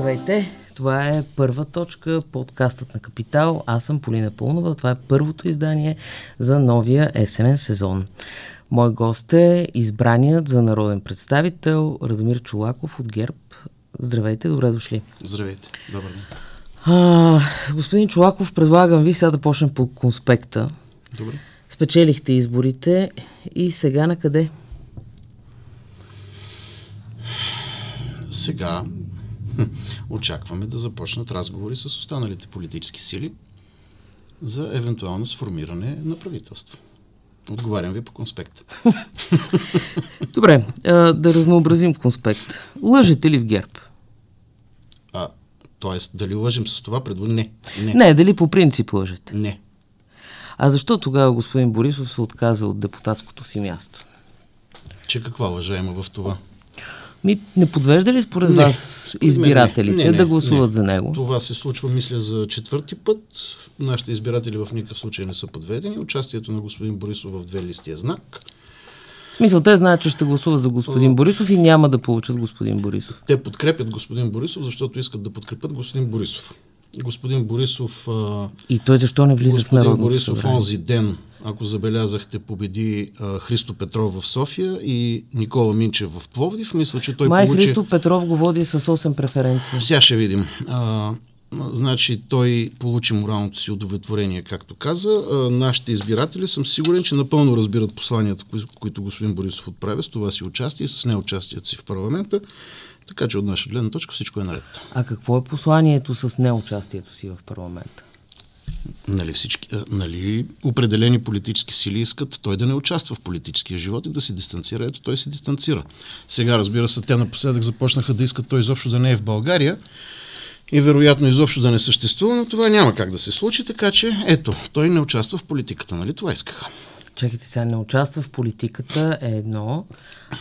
Здравейте! Това е първа точка, подкастът на Капитал. Аз съм Полина Пълнова. Това е първото издание за новия есенен сезон. Мой гост е избраният за народен представител Радомир Чулаков от ГЕРБ. Здравейте, добре дошли. Здравейте, добър ден. А, господин Чулаков, предлагам ви сега да почнем по конспекта. Добре. Спечелихте изборите и сега на къде? Сега очакваме да започнат разговори с останалите политически сили за евентуално сформиране на правителство. Отговарям ви по конспект. Добре, а, да разнообразим конспект. Лъжете ли в ГЕРБ? А, тоест, дали лъжим с това предло? Не. Не. Не, дали по принцип лъжете? Не. А защо тогава господин Борисов се отказа от депутатското си място? Че каква лъжа има в това? Ми, не подвежда ли според Не, вас избирателите не. Не, не, да гласуват не. за него? Това се случва, мисля, за четвърти път. Нашите избиратели в никакъв случай не са подведени. Участието на господин Борисов в две листи е знак. В смисъл, те знаят, че ще гласуват за господин Борисов и няма да получат господин Борисов. Те подкрепят господин Борисов, защото искат да подкрепят господин Борисов. Господин Борисов, И той защо не влиза в господин Народното Борисов събрание? онзи ден, ако забелязахте, победи а, Христо Петров в София и Никола Минчев в Пловдив. Мисля, че той Май получи... Христо Петров го води с 8 преференции. Сега ще видим. А, значи той получи моралното си удовлетворение, както каза. А, нашите избиратели съм сигурен, че напълно разбират посланията, кои, които господин Борисов отправя с това си участие и с неучастието си в парламента. Така че от наша гледна точка всичко е наред. А какво е посланието с неучастието си в парламента? Нали, всички, нали, определени политически сили искат той да не участва в политическия живот и да се дистанцира. Ето той се дистанцира. Сега, разбира се, те напоследък започнаха да искат той изобщо да не е в България и вероятно изобщо да не съществува, но това няма как да се случи, така че ето, той не участва в политиката, нали това искаха. Чакайте сега, не участва в политиката е едно,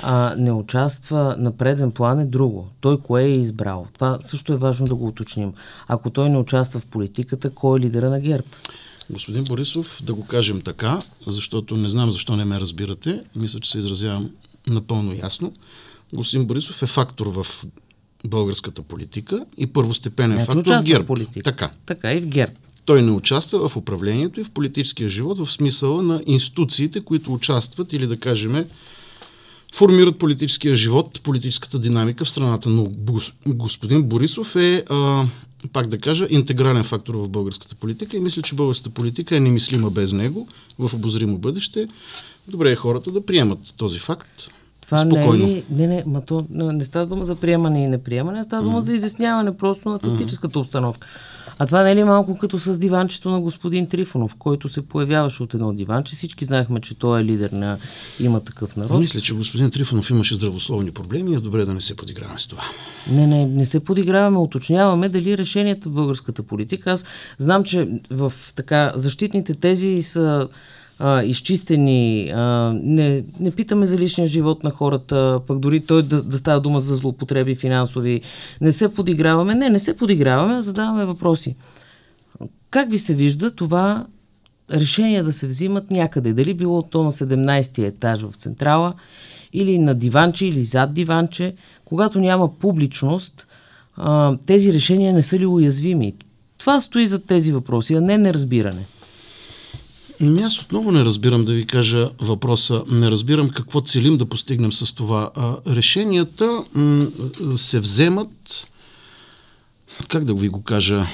а не участва на преден план е друго. Той кое е избрал? Това също е важно да го уточним. Ако той не участва в политиката, кой е лидера на ГЕРБ? Господин Борисов, да го кажем така, защото не знам защо не ме разбирате, мисля, че се изразявам напълно ясно. Господин Борисов е фактор в българската политика и първостепенен фактор в ГЕРБ. в политика. Така. Така и в ГЕРБ. Той не участва в управлението и в политическия живот в смисъла на институциите, които участват или да кажем формират политическия живот, политическата динамика в страната. Но гос- господин Борисов е, а, пак да кажа, интегрален фактор в българската политика и мисля, че българската политика е немислима без него в обозримо бъдеще. Добре е хората да приемат този факт. Това Спокойно. не е. Не, не, ма то не, не става дума за приемане и неприемане, а става дума за изясняване просто на фактическата обстановка. А това не е ли малко като с диванчето на господин Трифонов, който се появяваше от едно диванче. Всички знаехме, че той е лидер на има такъв народ. Мисля, че господин Трифонов имаше здравословни проблеми и е добре да не се подиграваме с това. Не, не, не се подиграваме, уточняваме дали решенията в българската политика. Аз знам, че в така защитните тези са а, изчистени, а, не, не питаме за личния живот на хората, пък дори той да, да става дума за злоупотреби финансови. Не се подиграваме. Не, не се подиграваме, задаваме въпроси. Как ви се вижда това решение да се взимат някъде? Дали било то на 17-ти етаж в Централа, или на диванче, или зад диванче, когато няма публичност, а, тези решения не са ли уязвими? Това стои за тези въпроси, а не неразбиране. Ами Аз отново не разбирам да ви кажа въпроса. Не разбирам какво целим да постигнем с това. А, решенията м- се вземат, как да ви го кажа,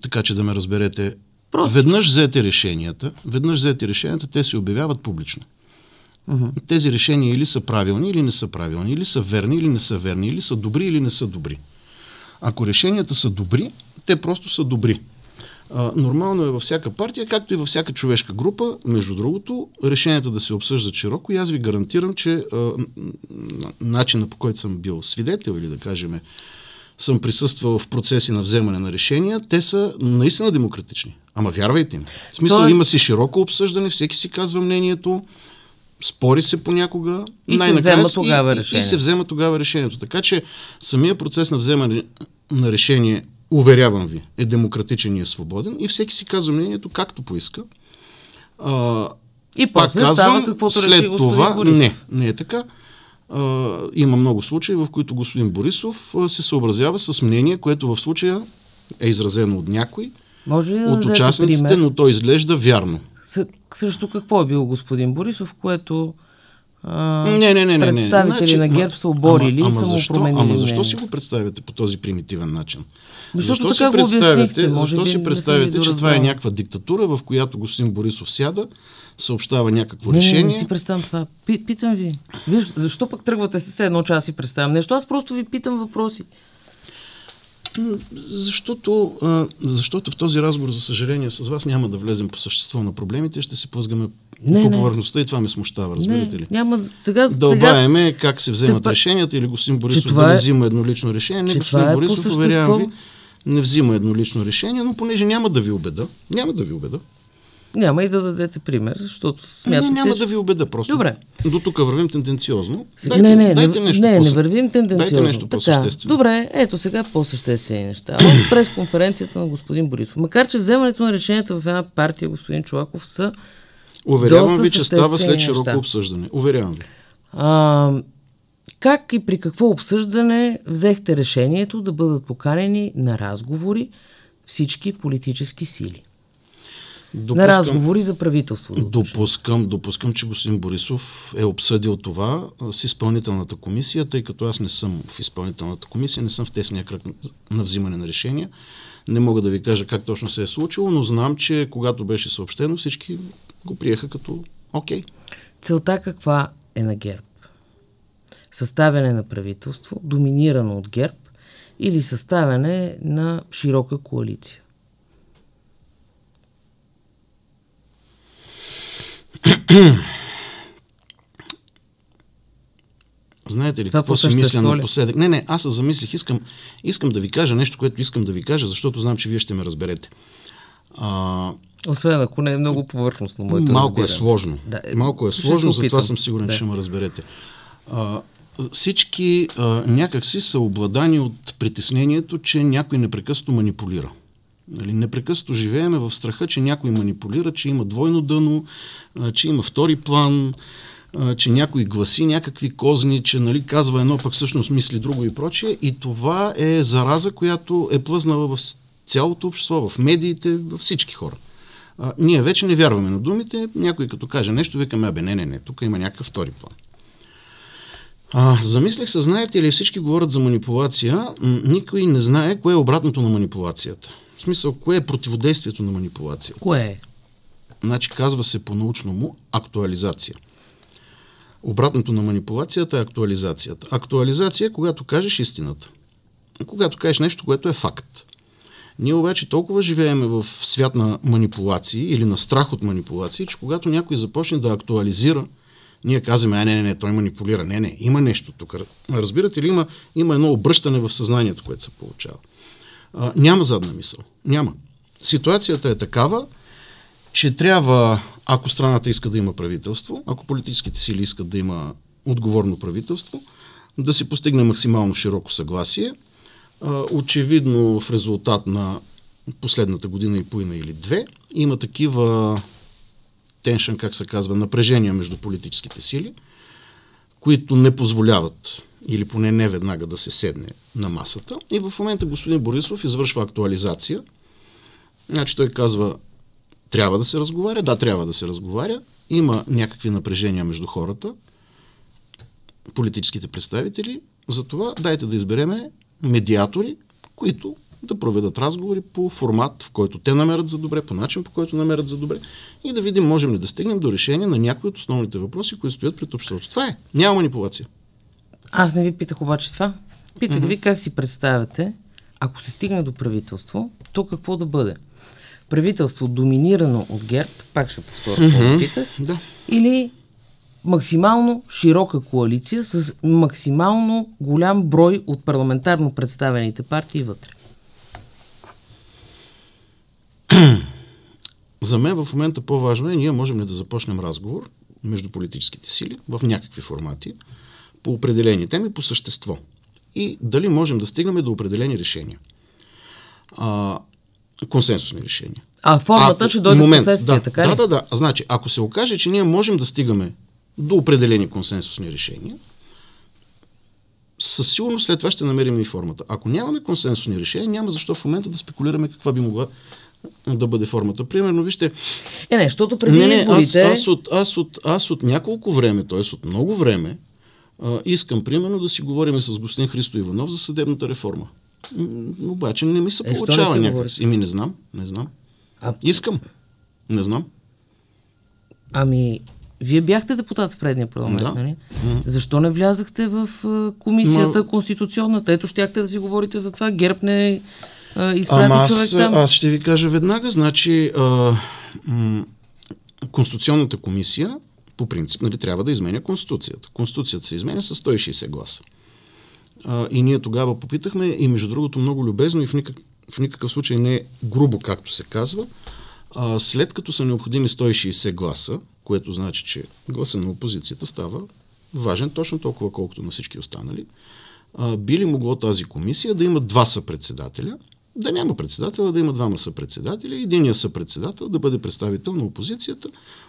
така че да ме разберете. Просто. Веднъж взете решенията, веднъж взете решенията, те се обявяват публично. Тези решения или са правилни, или не са правилни, или са верни, или не са верни, или са добри, или не са добри. Ако решенията са добри, те просто са добри. А, нормално е във всяка партия, както и във всяка човешка група, между другото, решенията да се обсъждат широко и аз ви гарантирам, че а, начина по който съм бил свидетел или да кажем съм присъствал в процеси на вземане на решения, те са наистина демократични. Ама вярвайте ми. В смисъл Тоест- има си широко обсъждане, всеки си казва мнението, спори се понякога, И се най-накрая взема с- тогава и, и, решение. и се взема тогава решението. Така че самия процес на вземане на решение, уверявам ви, е демократичен и е свободен и всеки си казва мнението както поиска. А, И пак казвам, става каквото след това, Борисов. не, не е така. а, има много случаи, в които господин Борисов а, се съобразява с мнение, което в случая е изразено от някой, Може ли да от участниците, пример? но то изглежда вярно. С- Срещу какво е бил господин Борисов, което а, Не, не, не, не. не. представители на ма- ГЕРБ са оборили ама, и ама са му защо, променили Ама защо си го представяте по този примитивен начин? Защото защо така си може защо би си не представяте, че това е някаква диктатура, в която господин Борисов сяда, съобщава някакво Не, не, решение? не си представям това. Пи, питам ви. Виж, защо пък тръгвате с едно, че аз си представям нещо? Аз просто ви питам въпроси. Защото, а, защото в този разговор, за съжаление, с вас няма да влезем по същество на проблемите, ще се плъзгаме Не, по не. повърхността и това ме смущава, разбирате не, ли? няма. Сега, сега Дълбаеме как се вземат Те па- решенията или господин Борисов да не е- взима еднолично решение. Не, господин е Борисов, същество. уверявам ви, не взима еднолично решение, но понеже няма да ви убеда, няма да ви убеда. няма и да дадете пример, защото Не, смятате, няма че- да ви убеда просто. Добре. До тук вървим тенденциозно. не, не, дайте не, нещо не, не по- вървим тенденциозно. Дайте нещо по-съществено. Добре, ето сега по-съществени неща. От пресконференцията на господин Борисов. Макар, че вземането на решенията в една партия, господин Чолаков, са Уверявам доста ви, че става след широко неща. обсъждане. Уверявам ви. А, как и при какво обсъждане взехте решението да бъдат поканени на разговори всички политически сили? На разговори за правителството. Допускам, допускам, че господин Борисов е обсъдил това с изпълнителната комисия, тъй като аз не съм в изпълнителната комисия, не съм в тесния кръг на взимане на решения. Не мога да ви кажа как точно се е случило, но знам, че когато беше съобщено, всички го приеха като окей. Целта каква е на ГЕРБ? Съставяне на правителство, доминирано от ГЕРБ, или съставяне на широка коалиция? Знаете ли Това какво си мисля ли? напоследък? Не, не, аз се замислих, искам, искам да ви кажа нещо, което искам да ви кажа, защото знам, че вие ще ме разберете. А, Освен ако не е много повърхностно моето Малко е сложно. Да, е, Малко е сложно, затова съм сигурен, Да. че ще ме разберете. А, всички а, някакси са обладани от притеснението, че някой непрекъснато манипулира. Нали, непрекъснато живееме в страха, че някой манипулира, че има двойно дъно, а, че има втори план, а, че някой гласи някакви козни, че нали, казва едно, пък всъщност мисли друго и прочее. И това е зараза, която е плъзнала в цялото общество, в медиите, във всички хора. А, ние вече не вярваме на думите. Някой като каже нещо, викаме, абе, не, не, не, тук има някакъв втори план. А, замислих се, знаете ли, всички говорят за манипулация, никой не знае кое е обратното на манипулацията. В смисъл, кое е противодействието на манипулацията. Кое е? Значи казва се по-научно му актуализация. Обратното на манипулацията е актуализацията. Актуализация е когато кажеш истината. Когато кажеш нещо, което е факт. Ние обаче толкова живееме в свят на манипулации или на страх от манипулации, че когато някой започне да актуализира, ние казваме, а не, не, не, той манипулира. Не, не, има нещо тук. Разбирате ли, има, има едно обръщане в съзнанието, което се получава. А, няма задна мисъл. Няма. Ситуацията е такава, че трябва, ако страната иска да има правителство, ако политическите сили искат да има отговорно правителство, да се постигне максимално широко съгласие. Очевидно в резултат на последната година и половина или две има такива теншън, как се казва, напрежения между политическите сили, които не позволяват или поне не веднага да се седне на масата. И в момента господин Борисов извършва актуализация. Значи той казва, трябва да се разговаря. Да, трябва да се разговаря. Има някакви напрежения между хората, политическите представители. Затова дайте да избереме медиатори, които да проведат разговори по формат, в който те намерят за добре, по начин, по който намерят за добре и да видим можем ли да стигнем до решение на някои от основните въпроси, които стоят пред обществото. Това е. Няма манипулация. Аз не ви питах обаче това. Питах ви как си представяте, ако се стигне до правителство, то какво да бъде? Правителство доминирано от ГЕРБ, пак ще повторя какво питах, Да. или максимално широка коалиция с максимално голям брой от парламентарно представените партии вътре. За мен в момента по-важно е ние можем ли да започнем разговор между политическите сили в някакви формати по определени теми по същество. И дали можем да стигнем до определени решения. А, консенсусни решения. А формата ще дойде момент, в последствие, да, така да, ли? да, да. Значи, ако се окаже, че ние можем да стигаме до определени консенсусни решения, със сигурност след това ще намерим и формата. Ако нямаме консенсусни решения, няма защо в момента да спекулираме каква би могла да бъде формата. Примерно, вижте... Е, не, защото преди не, не, изборите... аз, аз, от, аз, от, аз от няколко време, т.е. от много време, а, искам примерно да си говорим с господин Христо Иванов за съдебната реформа. Обаче не ми се Е, получава не си някак. говорите? Еми не знам, не знам. А, Искам. Не знам. ами, вие бяхте депутат в предния парламент, Да. нали? Защо не влязахте в комисията Ма- конституционната? Ето щяхте да си говорите за това. Герб не изпрати Ама аз, там. аз ще ви кажа веднага, значи а, м, Конституционната комисия по принцип нали, трябва да изменя Конституцията. Конституцията се изменя с 160 гласа. А, и ние тогава попитахме и между другото много любезно и в, никак, в никакъв случай не грубо, както се казва, а, след като са необходими 160 гласа, което значи, че гласа на опозицията става важен точно толкова, колкото на всички останали, а, би ли могло тази комисия да има два съпредседателя, да няма председател, да има двама съпредседателя, и единия съпредседател да бъде представител на опозицията.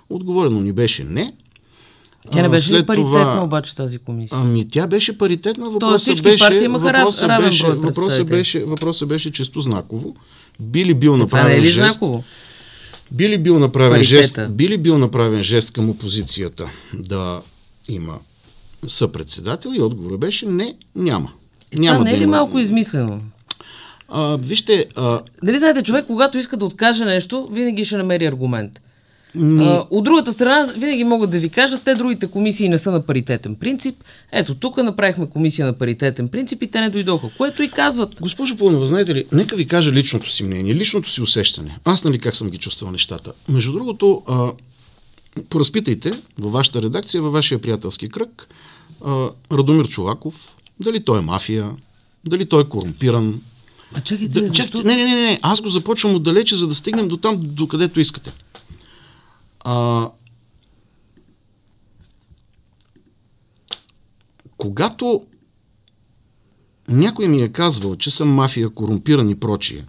Отговорено ни беше не. Тя не беше ли след паритетна това- обаче тази комисия? Ами тя беше паритетна. Въпросът беше, въпросът беше, въпросът беше, въпросът беше чисто знаково. Би ли бил Това не направен е ли жест? знаково? Би ли бил направен Паритета. жест? Би ли бил направен жест към опозицията да има съпредседател? И отговорът беше не, няма. Е, няма това не е ли има. малко измислено? А, вижте, а, Нали знаете, човек, когато иска да откаже нещо, винаги ще намери аргумент. Ми, А, от другата страна, винаги могат да ви кажат, те другите комисии не са на паритетен принцип. Ето, тук направихме комисия на паритетен принцип и те не дойдоха, което и казват. Госпожо Пълнова, знаете ли, нека ви кажа личното си мнение, личното си усещане. Аз нали как съм ги чувствал нещата. Между другото, а, поразпитайте във вашата редакция, във вашия приятелски кръг, а, Радомир Чулаков, дали той е мафия, дали той е корумпиран. А чакайте, Да, чакайте, не, не, не, не, аз го започвам отдалече, за да стигнем до там, до където искате. А, когато някой ми е казвал, че съм мафия, корумпиран и прочие,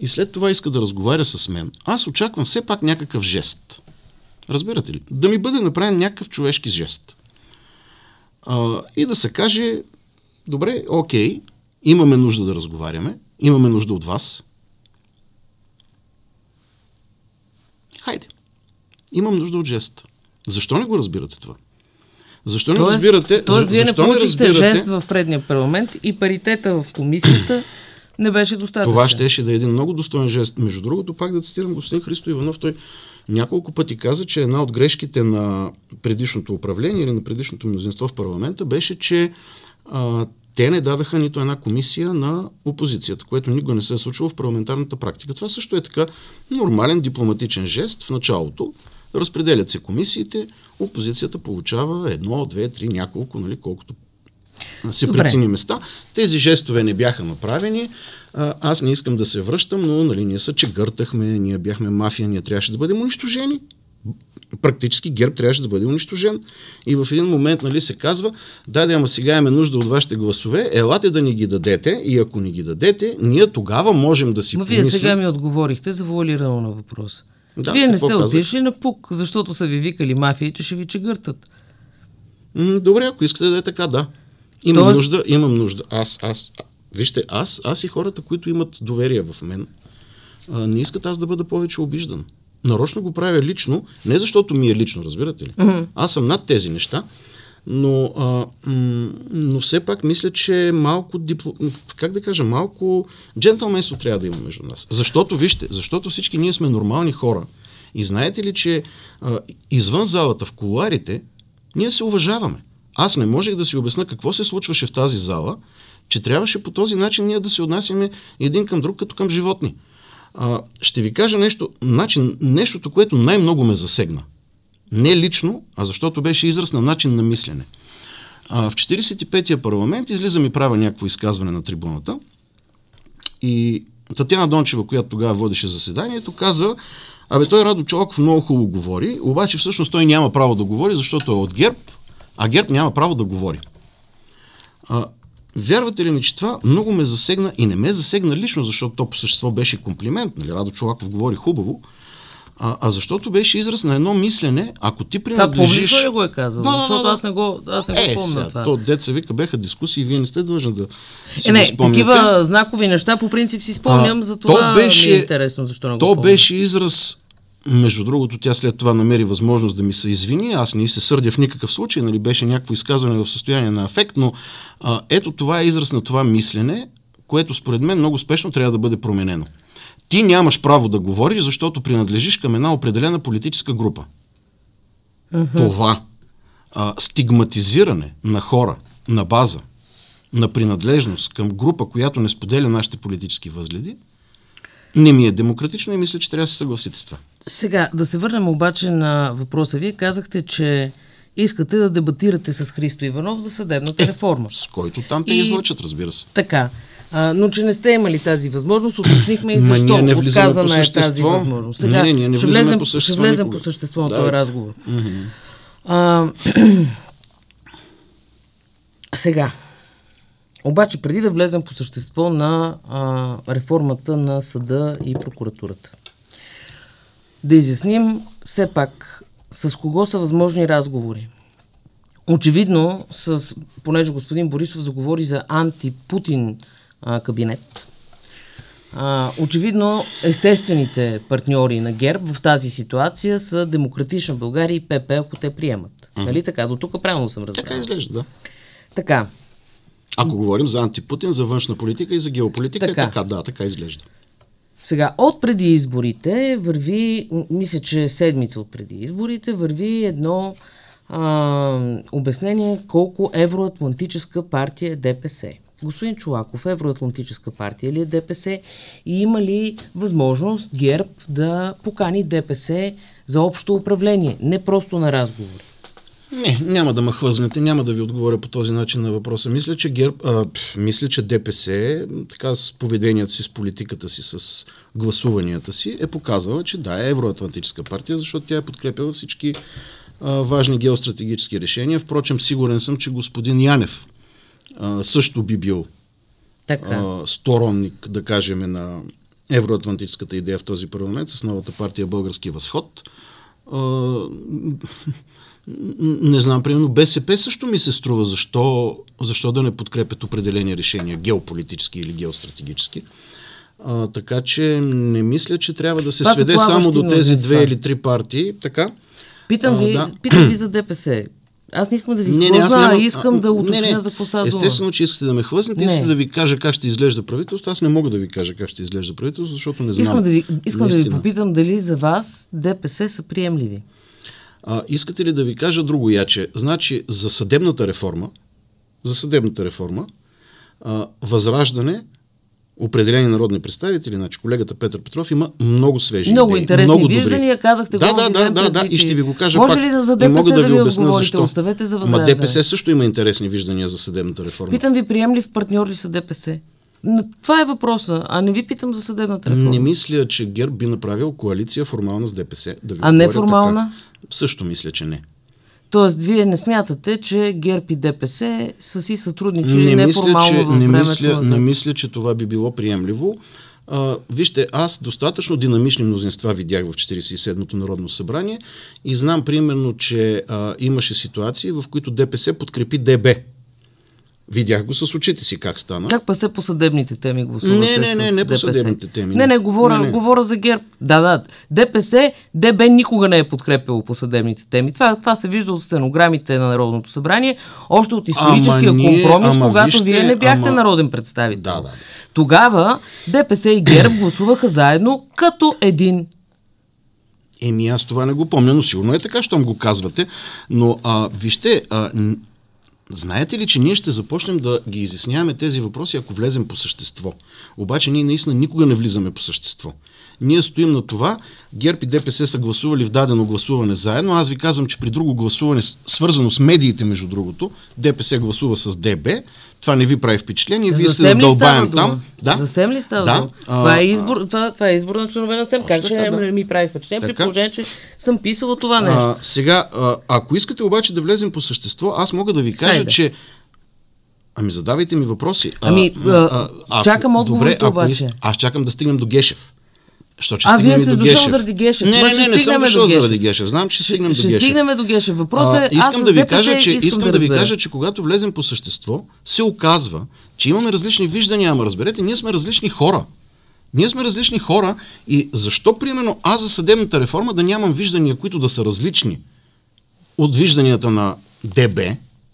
и след това иска да разговаря с мен, аз очаквам все пак някакъв жест. Разбирате ли? Да ми бъде направен някакъв човешки жест. А, и да се каже, добре, окей, имаме нужда да разговаряме, имаме нужда от вас. Хайде. Имам нужда от жест. Защо не го разбирате това? Защо не Тоест, разбирате? тоест за- вие не получихте разбирате? жест в предния парламент и паритета в комисията не беше достатъчно. Това щеше да е един много достоен жест. Между другото, пак да цитирам господин Христо Иванов, той няколко пъти каза, че една от грешките на предишното управление или на предишното мнозинство в парламента беше, че а, те не дадаха нито една комисия на опозицията, което никога не се е случило в парламентарната практика. Това също е така нормален дипломатичен жест в началото. Разпределят се комисиите, опозицията получава едно, две, три, няколко, нали, колкото се Добре. прецени места. Тези жестове не бяха направени. А, аз не искам да се връщам, но нали, ние са, че гъртахме, ние бяхме мафия, ние трябваше да бъдем унищожени. Практически герб трябваше да бъде унищожен. И в един момент нали, се казва, да, да, ама сега имаме нужда от вашите гласове, елате да ни ги дадете и ако ни ги дадете, ние тогава можем да си Но вие помислим. сега ми отговорихте завуалирано на въпроса. Да, вие не сте отишли на пук, защото са ви викали мафии, че ще ви чегъртат. М, Добре, ако искате да е така, да. Имам Тоест- нужда, имам нужда. Аз, аз, вижте, аз, аз и хората, които имат доверие в мен, а, не искат аз да бъда повече обиждан. Нарочно го правя лично, не защото ми е лично, разбирате ли? Mm-hmm. Аз съм над тези неща, но, а, но все пак мисля, че малко, дипло... как да кажа, малко джентълменство трябва да има между нас. Защото, вижте, защото всички ние сме нормални хора. И знаете ли, че а, извън залата, в колуарите, ние се уважаваме. Аз не можех да си обясна какво се случваше в тази зала, че трябваше по този начин ние да се отнасяме един към друг като към животни. А, ще ви кажа нещо, начин, нещото, което най-много ме засегна. Не лично, а защото беше израз на начин на мислене. А, в 45-я парламент излизам и правя някакво изказване на трибуната и Татьяна Дончева, която тогава водеше заседанието, каза, абе той Радо Чолаков много хубаво говори, обаче всъщност той няма право да говори, защото е от ГЕРБ, а ГЕРБ няма право да говори. А, вярвате ли ми, че това много ме засегна и не ме засегна лично, защото то по същество беше комплимент, нали, Радо Чолаков говори хубаво, а, а защото беше израз на едно мислене, ако ти Това принадлежиш... публично ли го е казал? Да, Защото да, да. аз не го, аз не го Е, помня сега, това. то деца вика беха дискусии, вие не сте длъжни да си Е, го не, спомняте. такива знакови неща по принцип си спомням, А, за то това беше- ми е интересно, защо не го То помня. беше израз, между другото, тя след това намери възможност да ми се извини, аз не се сърдя в никакъв случай, нали, беше някакво изказване в състояние на афект, но а, ето това е израз на това мислене, което според мен много спешно трябва да бъде променено. Ти нямаш право да говориш, защото принадлежиш към една определена политическа група. Това а, стигматизиране на хора на база на принадлежност към група, която не споделя нашите политически възгледи, не ми е демократично и мисля, че трябва да се съгласите с това. Сега, да се върнем обаче на въпроса. Вие казахте, че искате да дебатирате с Христо Иванов за съдебната реформа. С който там те И- излъчат, разбира се. Така. А, но че не сте имали тази възможност, уточнихме и Ма защо. ние не отказана по е тази възможност. Не, не, ние не ще влезем, по същество Ще влезем по същество на този разговор. А, сега, обаче преди да влезем по същество на а, реформата на съда и прокуратурата, да изясним все пак с кого са възможни разговори. Очевидно, с, понеже господин Борисов заговори за антипутин а, кабинет, а, очевидно естествените партньори на ГЕРБ в тази ситуация са Демократична България и ПП, ако те приемат. Нали така? До тук правилно съм разбрал. Така изглежда, да. Така. Ако говорим за антипутин, за външна политика и за геополитика, Така. е така, да, така изглежда. Сега, от преди изборите върви, мисля, че седмица от преди изборите, върви едно а, обяснение колко евроатлантическа партия е ДПС. Господин Чулаков, евроатлантическа партия ли е ДПС и има ли възможност ГЕРБ да покани ДПС за общо управление, не просто на разговори? Не, няма да ме хлъзнете, няма да ви отговоря по този начин на въпроса. Мисля, че ГЕРБ, а, мисля, че ДПС, така с поведението си, с политиката си, с гласуванията си, е показала, че да, е евроатлантическа партия, защото тя е подкрепила всички важни геостратегически решения. Впрочем, сигурен съм, че господин Янев а, също би бил Така. а, сторонник, да кажем, на евроатлантическата идея в този парламент с новата партия Български възход. А, не знам, примерно БСП също ми се струва защо, защо да не подкрепят определени решения, геополитически или геостратегически. А, така че не мисля, че трябва да се Това сведе само до тези две или три партии. Така. Питам, А, ви, да. питам ви за ДПС. Аз не искам да ви хлъзна, а искам да уточня за какво става. Естествено, че искате да ме хлъзнете, Не. искате да ви кажа как ще изглежда правителство. Аз не мога да ви кажа как ще изглежда правителство, защото не знам. Искам да ви, искам да ви попитам дали за вас ДПС са приемливи. А, искате ли да ви кажа друго яче? Значи, за съдебната реформа, за съдебната реформа, а, възраждане, определени народни представители, значи колегата Петър Петров има много свежи Много идеи, интересни много добри. виждания, казахте да, го да, да, да, да, и ще ви го кажа Може пак. ли за ДПС мога да да ви отговорите? защо. Оставете за Ма. ДПС също има интересни виждания за съдебната реформа. Питам ви, приемлив партньор ли са ДПС? Но това е въпроса, а не ви питам за съдебната реформа. Не мисля, че ГЕРБ би направил коалиция формална с ДПС. Да ви А отговоря неформална? Така. Също мисля, че не. Тоест, вие не смятате, че ГЕРБ и ДПС са си сътрудничили Не мисля, че, във не, мисля, назад? не мисля, че това би било приемливо. А, вижте, аз достатъчно динамични мнозинства видях в 47-то Народно събрание и знам примерно, че а, имаше ситуации, в които ДПС подкрепи ДБ. Видях го с очите си как стана. Как па се по съдебните теми гласувате Не, не, не, не по съдебните теми, Не, не. говоря, Не, не. говоря за ГЕРБ. Да, да. ДПС, ДБ никога не е подкрепило по съдебните теми. Това, това се вижда от стенограмите на Народното събрание, още от историческия Ама ние- компромис, ама когато вижте, вие не бяхте ама- народен представител. Да, да, да. Тогава ДПС и ГЕРБ гласуваха заедно като един. Еми, аз това не го помня, но сигурно е така, щом го казвате. Но а, вижте, а, знаете ли, че ние ще започнем да ги изясняваме тези въпроси, ако влезем по същество. Обаче ние наистина никога не влизаме по същество. Ние стоим на това, ГЕРБ и ДПС са гласували в дадено гласуване заедно. Аз ви казвам, че при друго гласуване, свързано с медиите, между другото, ДПС гласува с ДБ. Това не ви прави впечатление. Вие сте дълбаем там. Да. За СЕМ ли става Да. дума? А, Това, е а, избор, това, това е избор на членове на СЕМ. Как ще така, да. ми прави впечатление, при положение, че съм писала това нещо? А, сега, а, ако искате обаче да влезем по същество, аз мога да ви кажа, Хайде. че Ами задавайте ми въпроси. Ами, а, чакам отговорите добре, ако обаче. Аз чакам да стигнем до Гешев. Що, че А, вие сте до дошъл Гешев. заради Гешев. Не, не, ще не, не съм до дошъл заради Гешев. Знам, че ще Ще, стигнем ще до Гешев. стигнем до Гешев. Въпросът е, А, искам аз да ви кажа, че искам, искам да, ви разбера. кажа, че когато влезем по същество, се оказва, че имаме различни виждания, ама разберете, ние сме различни хора. Ние сме различни хора и защо, примерно, аз за съдебната реформа да нямам виждания, които да са различни от вижданията на ДБ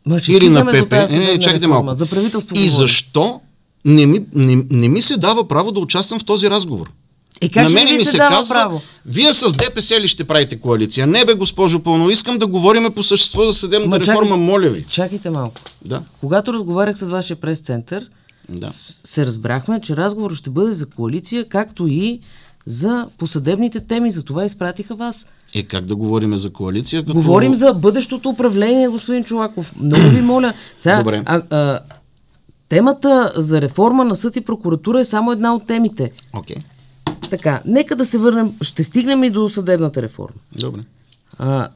Ма ще или на ПП. Не, не, чакайте реформа. малко. За правителство И говорим. защо не ми, не, не ми се дава право да участвам в този разговор? Е, как на мене ми се се казва, право? вие с ДПС ли ще правите коалиция? Не бе, госпожо Пълно, искам да говорим по същество за съдебната Ма реформа, чакайте- моля ви. Чакайте малко. Да, Когато разговарях с вашия прес-център, да. се разбрахме, че разговорът ще бъде за коалиция, както и за посъдебните теми. За това изпратиха вас. Е, как да говорим за коалиция? Като... Говорим за бъдещото управление, господин Чолаков. Много ви моля. Сега, Добре. А, а, темата за реформа на съд и прокуратура е само една от темите. Окей, Така, нека да се върнем. Ще стигнем и до съдебната реформа. добре. А,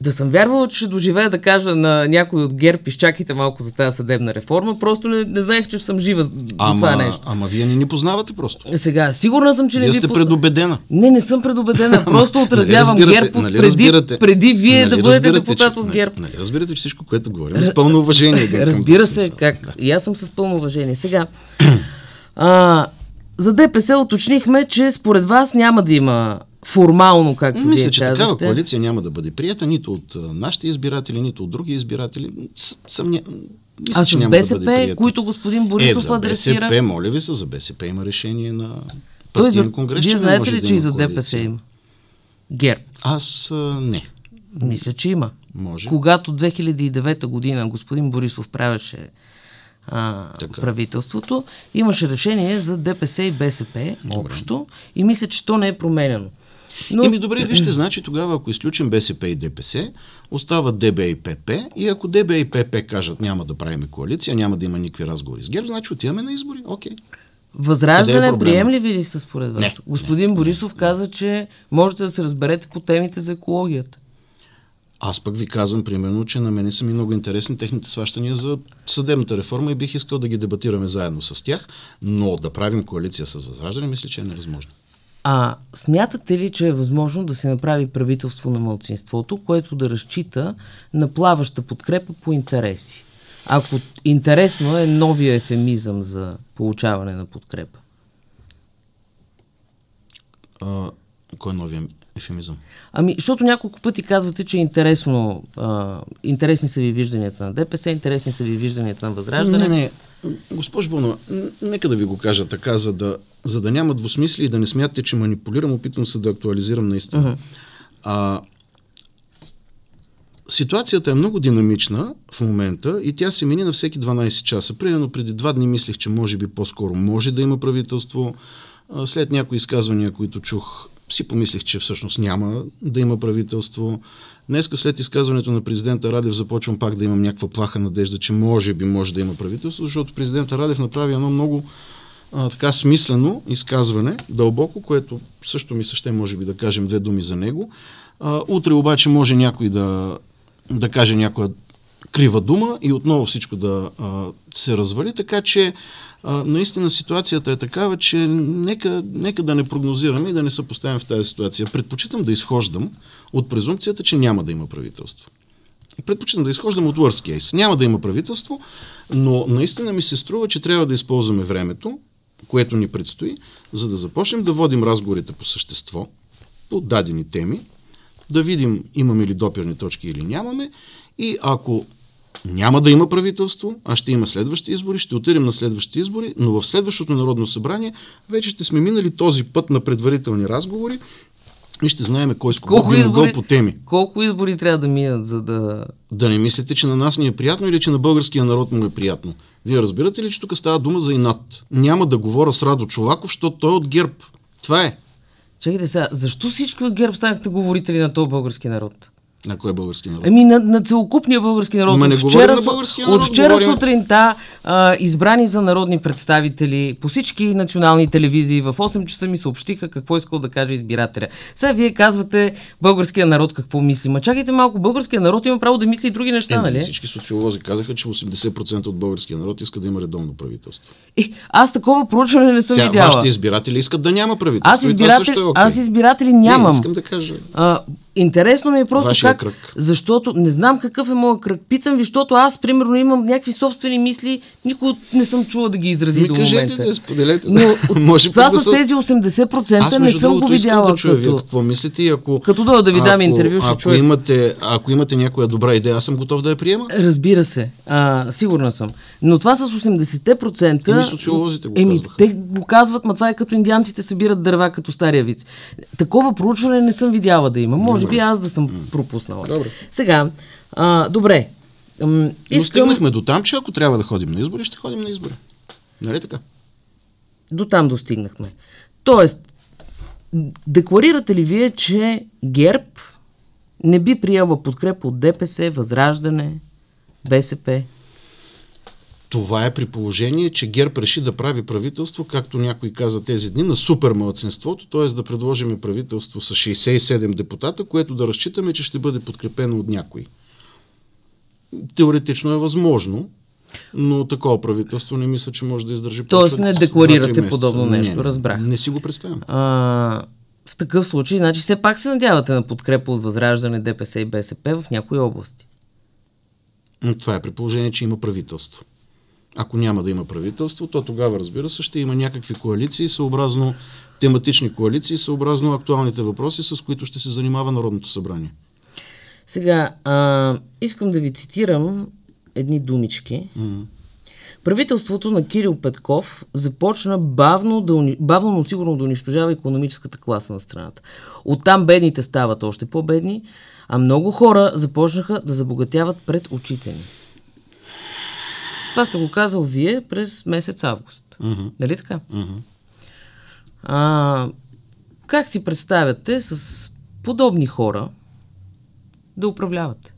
да съм вярвала, че ще доживея да кажа на някой от ГЕРБ, изчакайте малко за тази съдебна реформа, просто не, не знаех, че съм жива до това Ама, нещо. ама вие не ни познавате просто. Сега, сигурна съм, че не Вие ви сте предубедена. Не, не съм предубедена. Просто Нали отразявам разбирате- ГЕРБ нали преди, преди вие нали да бъдете депутат че- от нали- ГЕРБ. Нали разбирате, че всичко, което говорим, е с пълно уважение. към- към Разбира този се, как. И аз съм с пълно уважение. Сега, а, за ДПС уточнихме, че според вас няма да има формално, както вие Мисля, че такава казахте. коалиция няма да бъде прията нито от нашите избиратели, нито от други избиратели. Съмня... Мисля, А че с няма да БСП, бъде приета. които господин е, Борисов за адресира. БСП, моля ви се, за БСП има решение на партиен за... конгрес, Вие че знаете ли, да че и за ДПС има? ГЕРБ. Аз а, не. Мисля, че има. Може. Когато 2009 година господин Борисов правеше а, Така. правителството, имаше решение за ДПС и БСП общо и мисля, че то не е променено. Но Еми добре, вижте, значи тогава, ако изключим БСП и ДПС, остават ДБ и ПП и ако ДБ и ПП кажат няма да правим коалиция, няма да има никакви разговори с ГЕРБ, значи отиваме на избори. Окей. Е Възраждане проблема? приемливи ли са според вас? Не. Господин Борисов каза, че можете да се разберете по темите за екологията. Аз пък ви казвам, примерно, че на мене са ми много интересни техните сващания за съдебната реформа и бих искал да ги дебатираме заедно с тях, но да правим коалиция с Възраждане, мисля, че е невъзможно. А смятате ли, че е възможно да се направи правителство на мълцинството, което да разчита на плаваща подкрепа по интереси? Ако интересно е новия ефемизъм за получаване на подкрепа. А, кой е новия ефемизъм? Ами, защото няколко пъти казвате, че е интересно, а, интересни са ви вижданията на ДПС, интересни са ви вижданията на Възраждане. Не, не. Госпожо Бонова, нека да ви го кажа така, за да, за да няма двусмисли и да не смятате, че манипулирам, опитвам се да актуализирам наистина. Uh-huh. А, ситуацията е много динамична в момента и тя се мини на всеки 12 часа. Примерно преди два дни мислех, че може би по-скоро може да има правителство. След някои изказвания, които чух, си помислих, че всъщност няма да има правителство. Днеска след изказването на президента Радев започвам пак да имам някаква плаха надежда, че може би може да има правителство, защото президента Радев направи едно много а, така смислено изказване, дълбоко, което също ми се ще може би да кажем две думи за него. А, утре обаче може някой да, да каже някоя крива дума и отново всичко да а, се развали, така че а, наистина ситуацията е такава, че нека, нека да не прогнозираме и да не се поставим в тази ситуация. Предпочитам да изхождам от презумпцията, че няма да има правителство. Предпочитам да изхождам от worst case. Няма да има правителство, но наистина ми се струва, че трябва да използваме времето, което ни предстои, за да започнем да водим разговорите по същество, по дадени теми, да видим имаме ли допирни точки или нямаме и ако няма да има правителство, а ще има следващи избори, ще отидем на следващите избори, но в следващото Народно събрание вече ще сме минали този път на предварителни разговори и ще знаем кой с кого Колко би избори, по теми. колко избори трябва да минат, за да... Да не мислите, че на нас ни е приятно или че на българския народ му е приятно. Вие разбирате ли, че тук става дума за инат? Няма да говоря с Радо Чолаков, защото той е от ГЕРБ. Това е. Чакайте сега, защо всички от ГЕРБ станахте говорители на този български народ? На кой е български народ? Ами на, на целокупния български народ. Ма не От вчера, на българския народ, от вчера говорим- сутринта а, избрани за народни представители по всички национални телевизии в 8 часа ми съобщиха какво искал да каже избирателя. Сега вие казвате българския народ какво мисли. Ма чакайте малко, българския народ има право да мисли и други неща, Е, нали? Всички социолози казаха, че 80% от българския народ иска да има редовно правителство. Е, аз такова проучване не съм Сега, видяла. вашите избиратели искат да няма правителство. Аз, избиратели, е окей. аз избиратели нямам. Не, искам да кажа. А, интересно ми е просто Вашия как, кръг. защото не знам какъв е моят кръг. Питам ви, защото аз, примерно, имам някакви собствени мисли, никой не съм чула да ги изрази Ми до кажете, момента. да, споделете. Но. Може това са- тези 80% Аз, не съм го видяла да чуя вие като... какво мислите и ако... Като дойда да ви дам интервю, ще ако чуете. имате, ако имате някоя добра идея, аз съм готов да я приема. Разбира се, а, сигурна съм. Но това с 80%... Еми, социолозите го Еми, казваха. те го казват, ма това е като индианците събират дърва като стария виц. Такова проучване не съм видяла да има. Може би аз да съм пропуснала. Добре. Сега, а, добре. М, Но искам... стигнахме до там, че ако трябва да ходим на избори, ще ходим на избори. Нали така? До там достигнахме. Тоест, декларирате ли вие, че ГЕРБ не би приела подкрепа от ДПС, Възраждане, БСП? Това е при положение, че ГЕРБ реши да прави правителство, както някой каза тези дни, на супер младсенството, т.е. да предложим правителство с 67 депутата, което да разчитаме, че ще бъде подкрепено от някой. Теоретично е възможно, но такова правителство не мисля, че може да издържи Тоест не декларирате 2-3 месеца. подобно Не, нещо, не, разбрах. Не си го представям. А, в такъв случай, значи все пак се надявате на подкрепа от Възраждане, ДПС и БСП в някои области. Това е при положение, че има правителство. Ако няма да има правителство, то тогава, разбира се, ще има някакви коалиции, съобразно тематични коалиции, съобразно актуалните въпроси, с които ще се занимава Народното събрание. Сега, а, искам да ви цитирам едни думички. Правителството на Кирил Петков започна бавно, да, бавно, но сигурно да унищожава економическата класа на страната. Оттам бедните стават още по-бедни, а много хора започнаха да забогатяват пред очите ни. Това сте го казал вие през месец август. Нали така? А, как си представяте с подобни хора да управлявате?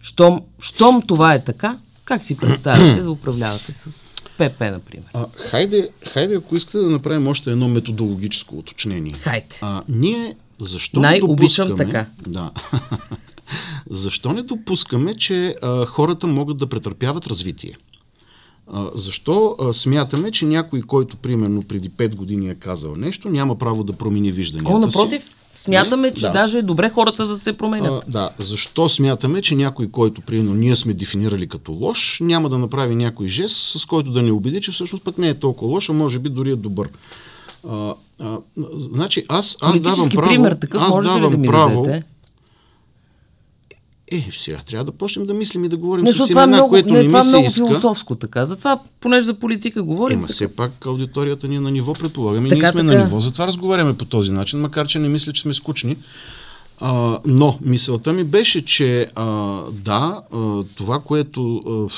Щом, щом това е така, как си представяте да управлявате с ПП, например? А, хайде, хайде, ако искате да направим още едно методологическо уточнение. Хайде. А, ние защо Най- не обичам допускаме... така. Да. защо не допускаме, че а, хората могат да претърпяват развитие? А, защо а, смятаме, че някой, който примерно преди 5 години е казал нещо, няма право да промени вижданията О, си? напротив, смятаме, Не? че Да. даже е добре хората да се променят. А, да, защо смятаме, че някой, който примерно ние сме дефинирали като лош, няма да направи някой жест, с който да не убеди, че всъщност пък не е толкова лош, а може би дори е добър. А, а, значи аз, аз давам право, пример такъв аз давам да право, дадете? Е, сега трябва да почнем да мислим и да говорим Не, с това имена, много, което не, не, това ми е се много иска. философско така. Затова, понеже за политика говорим, Ема все пак аудиторията ни е на ниво, предполагам. И Така, ние сме така. на ниво, затова разговаряме по този начин, макар че не мисля, че сме скучни. А, но мисълта ми беше, че а, да, а, това, което а,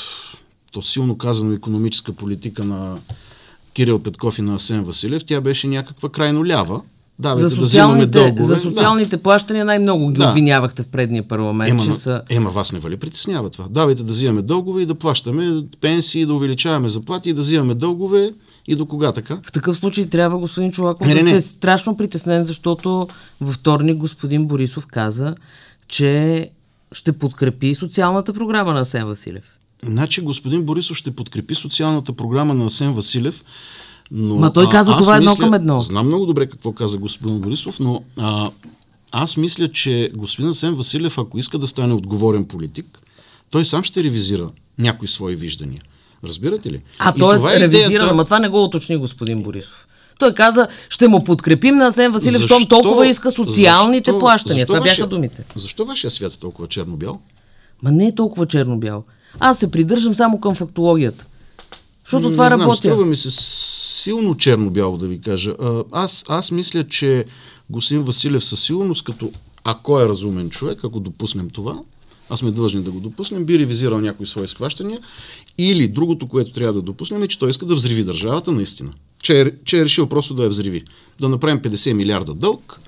то силно казано економическа политика на Кирил Петков и на Асен Василев, тя беше някаква крайно лява. Давайте за да взимаме социалните, дългове. за социалните плащания най-много ги Да. обвинявахте в предния парламент, Ема, че са... ема вас не вали притеснява това. Давайте да взимаме дългове и да плащаме пенсии, да увеличаваме заплати и да взимаме дългове и до кога така? В такъв случай трябва, господин Чулаков, Не, да сте не. страшно притеснен, защото във вторник господин Борисов каза, че ще подкрепи социалната програма на Асен Василев. Значи господин Борисов ще подкрепи социалната програма на Асен Василев, но... Ма той каза, аз това е едно към едно. Знам много добре какво каза господин Борисов, но а, аз мисля, че господин Асен Василев, ако иска да стане отговорен политик, той сам ще ревизира някои свои виждания. Разбирате ли? А, т.е. това е ревизирано, идеята- ама това не го уточни господин Борисов. Той каза, ще му подкрепим на Асен Василев, щом толкова иска социалните защо- плащания. защо това бяха думите. Защо вашия свят е толкова черно-бял? Ма не е толкова черно-бял. Аз се придържам само към фактологията. Защото това не знам, работя. Струва ми се силно черно-бяло да ви кажа. Аз, аз мисля, че господин Василев със сигурност, като ако е разумен човек, ако допуснем това, а сме длъжни да го допуснем, би ревизирал някои свои схващания. Или другото, което трябва да допуснем е, че той иска да взриви държавата наистина. Че е, че е решил просто да я взриви. Да направим 50 милиарда дълг,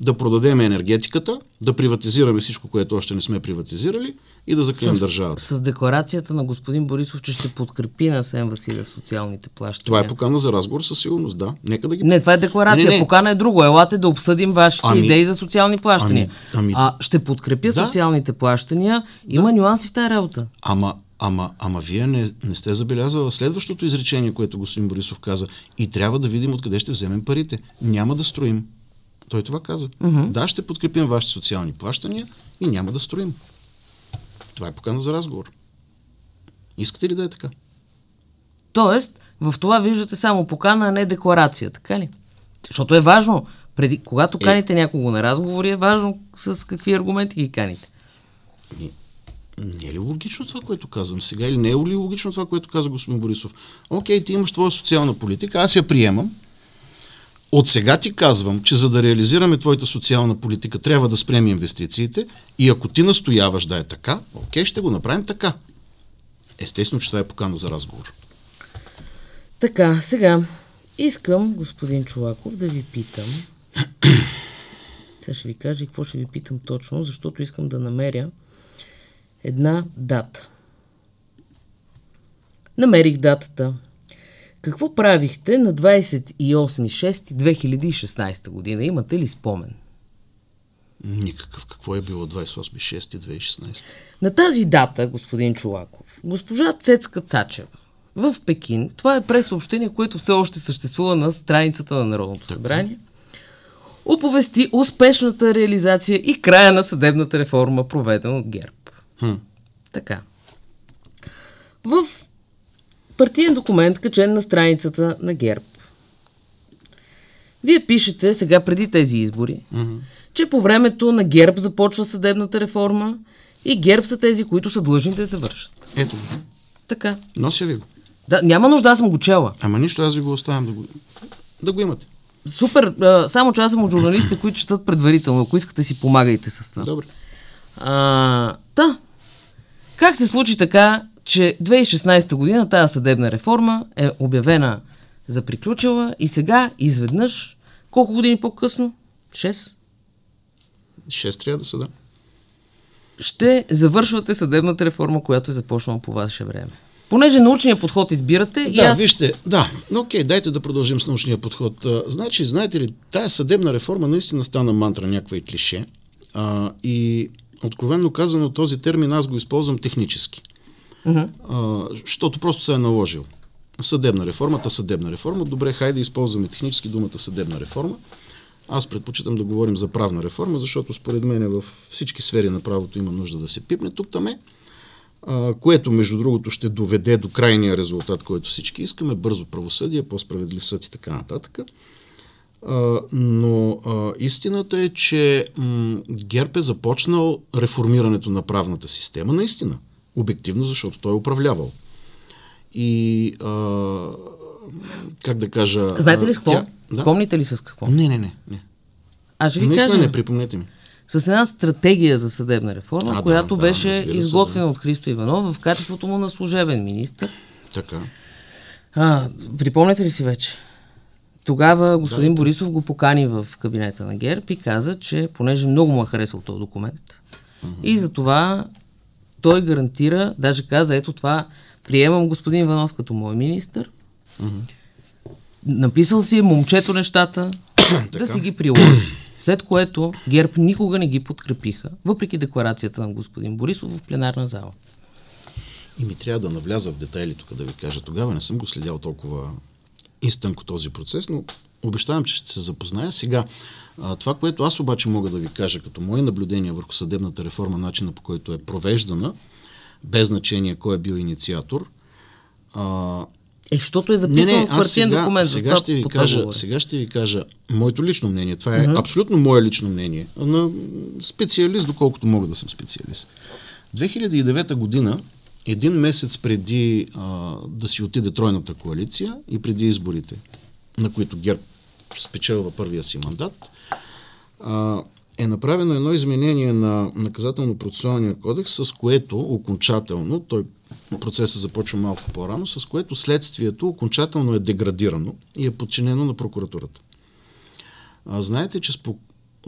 да продадем енергетиката, да приватизираме всичко, което още не сме приватизирали и да закрием с, държавата. С декларацията на господин Борисов, че ще подкрепи на Сен Василев социалните плащания. Това е покана за разговор със сигурност, да. Нека да ги... Не, това е декларация. Не, не. Покана е друго. Елате да обсъдим вашите ами, идеи за социални плащания. Ами, ами, а ще подкрепя да. социалните плащания. Има да. нюанси в тази работа. Ама, ама, ама вие не, не сте забелязали следващото изречение, което господин Борисов каза. И трябва да видим откъде ще вземем парите. Няма да строим. Той това каза. Uh-huh. Да, ще подкрепим вашите социални плащания и няма да строим. Това е покана за разговор. Искате ли да е така? Тоест, в това виждате само покана, а не декларация, така ли? Защото е важно, преди, когато е. каните някого на разговори, е важно с какви аргументи ги каните. Не, не е ли логично това, което казвам сега? Или не е ли логично това, което каза господин Борисов? Окей, ти имаш твоя социална политика, аз я приемам, от сега ти казвам, че за да реализираме твоята социална политика, трябва да спрем инвестициите и ако ти настояваш да е така, окей, ще го направим така. Естествено, че това е покана за разговор. Така, сега искам, господин Чулаков, да ви питам. Сега ще ви кажа какво ще ви питам точно, защото искам да намеря една дата. Намерих датата какво правихте на 28.6.2016 година? Имате ли спомен? Никакъв. Какво е било 28.6.2016? На тази дата, господин Чулаков, госпожа Цецка Цачева в Пекин, това е пресъобщение, което все още съществува на страницата на Народното събрание, оповести успешната реализация и края на съдебната реформа, проведена от ГЕРБ. Хм. Така. В партиен документ, качен на страницата на ГЕРБ. Вие пишете сега преди тези избори, mm-hmm. че по времето на ГЕРБ започва съдебната реформа и ГЕРБ са тези, които са длъжни да завършат. Ето го. Така. Нося ви го. Да, няма нужда, аз съм го чела. Ама нищо, аз ви го оставям да го, да го имате. Супер, а, само че аз съм от журналистите, които четат предварително. Ако искате си помагайте с това. Добре. А, та, как се случи така, че 2016 година тази съдебна реформа е обявена за приключила и сега изведнъж, колко години по-късно? 6? 6 трябва да са, да. Ще завършвате съдебната реформа, която е започнала по ваше време. Понеже научния подход избирате. Да, и аз... вижте, да, но окей, дайте да продължим с научния подход. А, значи, знаете ли, тая съдебна реформа наистина стана мантра, някаква и клише. А, и откровенно казано, този термин аз го използвам технически. Uh-huh. А, защото просто се е наложил. Съдебна реформата, съдебна реформа. Добре, хайде използваме технически думата съдебна реформа. Аз предпочитам да говорим за правна реформа, защото според мен в всички сфери на правото има нужда да се пипне тук там е, което между другото ще доведе до крайния резултат, който всички искаме, бързо правосъдие, по-справедлив съд и така нататък. Но истината е, че м- ГЕРБ е започнал реформирането на правната система, наистина. Обективно, защото той е управлявал. И а, как да кажа... Знаете ли с какво? Тя, да? Помните ли с какво? Не, не, не. не. Аз ще ви Наистина кажа. не, припомнете ми. С една стратегия за съдебна реформа, а, която да, беше да, изготвена да. от Христо Иванов в качеството му на служебен министр. Така. А, припомняте ли си вече? Тогава господин да, Борисов го покани в кабинета на ГЕРБ и каза, че понеже много му е харесал този документ uh-huh. и за това той гарантира, даже каза, ето това, приемам господин Иванов като мой министр, mm-hmm. написал си е момчето нещата, да си ги приложи. След което ГЕРБ никога не ги подкрепиха, въпреки декларацията на господин Борисов в пленарна зала. И ми трябва да навляза в детайли тук да ви кажа. Тогава не съм го следял толкова истинко този процес, но обещавам, че ще се запозная. Сега, а, това, което аз обаче мога да ви кажа като мои наблюдения върху съдебната реформа, начина по който е провеждана, без значение кой е бил инициатор. А, е, защото е записано не, не, в партиен сега, документ. Сега ще, ви кажа, сега ще ви кажа моето лично мнение. Това е uh-huh. абсолютно мое лично мнение. На специалист, доколкото мога да съм специалист. 2009 година, един месец преди а, да си отиде тройната коалиция и преди изборите, на които ГЕРБ спечелва първия си мандат, а, е направено едно изменение на наказателно-процесуалния кодекс, с което окончателно, той процесът започва малко по-рано, с което следствието окончателно е деградирано и е подчинено на прокуратурата. А, знаете, че спо...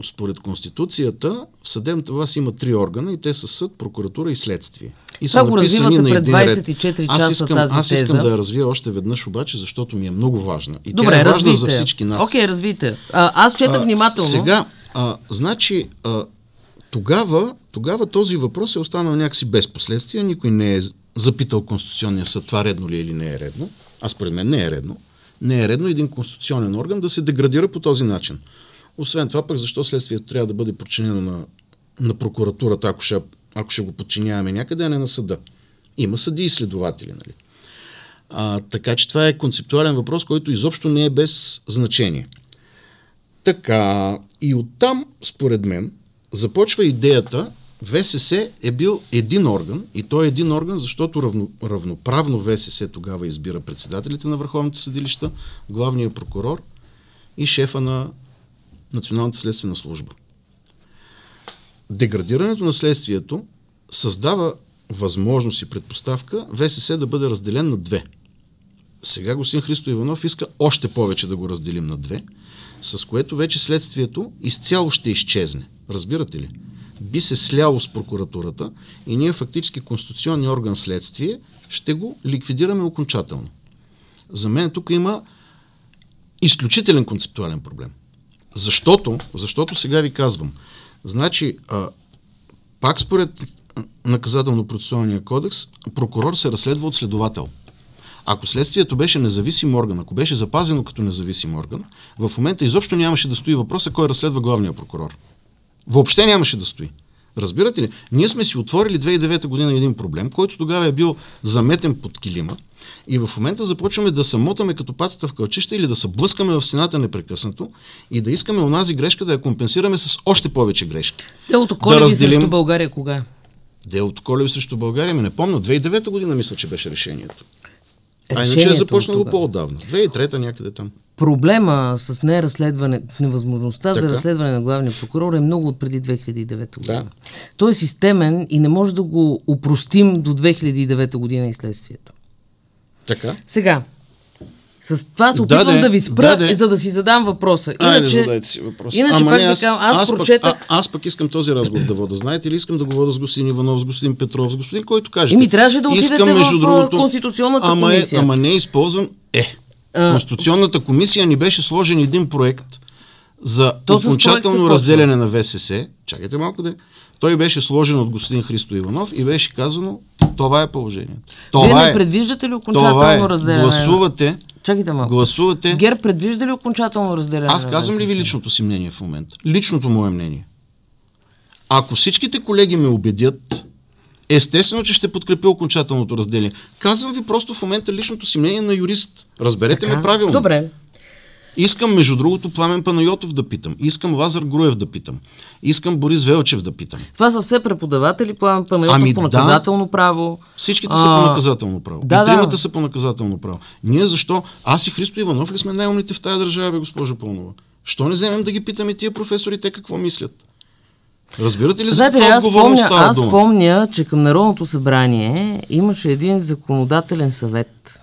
според Конституцията в съдебната власт има три органа и те са съд, прокуратура и следствие. И Това са го развивате на пред един ред. 24 Аз часа искам, тази аз искам теза. да я развия още веднъж обаче, защото ми е много важна. И Добре, тя е важна развийте. за всички нас. Окей, развийте. А, аз четах А, внимателно. Сега, а, значи, а, тогава, тогава този въпрос е останал някакси без последствия. Никой не е запитал Конституционния съд това редно ли е или не е редно. А според мен не е редно. Не е редно един конституционен орган да се деградира по този начин. Освен това, пък защо следствието трябва да бъде подчинено на, на прокуратурата, ако ще, ако ще го подчиняваме някъде, а не на съда. Има съди и следователи, нали? А, така че това е концептуален въпрос, който изобщо не е без значение. Така, и оттам, според мен, започва идеята, ВСС е бил един орган, и той е един орган, защото равно, равноправно ВСС тогава избира председателите на върховните съдилища, главния прокурор и шефа на Националната следствена служба. Деградирането на следствието създава възможност и предпоставка ВСС да бъде разделен на две. Сега господин Христо Иванов иска още повече да го разделим на две, с което вече следствието изцяло ще изчезне. Разбирате ли? Би се сляло с прокуратурата и ние фактически конституционния орган следствие ще го ликвидираме окончателно. За мен тук има изключителен концептуален проблем. Защото, защото сега ви казвам, значи, а, пак според наказателно-процесуалния кодекс, прокурор се разследва от следовател. Ако следствието беше независим орган, ако беше запазено като независим орган, в момента изобщо нямаше да стои въпроса кой разследва главния прокурор. Въобще нямаше да стои. Разбирате ли? Ние сме си отворили 2009 година един проблем, който тогава е бил заметен под килима и в момента започваме да се мотаме като патата в кълчища или да се блъскаме в стената непрекъснато и да искаме онази грешка да я компенсираме с още повече грешки. Делото Колеви разделим- срещу България кога е? Делото Колеви срещу България, ми не помня, 2009 година мисля, че беше решението. А иначе е започнало по-отдавна. 2003 някъде там. Проблема с неразследване, невъзможността за Така. разследване на главния прокурор е много от преди 2009 година. Да. Той е системен и не може да го упростим до 2009 година и следствието. Така. Сега, с това се опитвам да, ви спра, Да, за да си задам въпроса. Айде, задайте си въпрос. Иначе Ама пак не, да аз, кажа, аз, пък, прочетах... а, аз пък искам този разговор да вода. Знаете ли, искам да го вода с господин Иванов, с господин Петров, с господин, който каже. Еми, трябваше да отидете в, а, Конституционната ама комисия. Е, ама не използвам. Е, А. Конституционната комисия ни беше сложен един проект за То окончателно разделяне на ВСС. Чакайте малко да. Той беше сложен от господин Христо Иванов и беше казано, това е положението. Това Вие не е. предвиждате ли Това окончателно е. разделяне? Гласувате, Чакайте малко. гласувате. ГЕРБ предвижда ли окончателно разделяне? Аз казвам ли ви личното си мнение в момента? Личното мое мнение. Ако всичките колеги ме убедят, естествено, че ще подкрепя окончателното разделение. Казвам ви просто в момента личното си мнение на юрист. Разберете Така. ме правилно. Добре. Искам, между другото, Пламен Панайотов да питам. Искам Лазар Груев да питам. Искам Борис Велчев да питам. Това са все преподаватели, Пламен Панайотов Ами по да. наказателно право. Всичките А, са по наказателно право. да, и тримата да. са по наказателно право. Ние защо? Аз и Христо Иванов ли сме най-умните в тази държава, бе, госпожо Пълнова? Що не вземем да ги питаме тия професори, те какво мислят? Разбирате ли за Знаете каква аз отговорност помня, става аз дума? помня, че към Народното събрание имаше един законодателен съвет,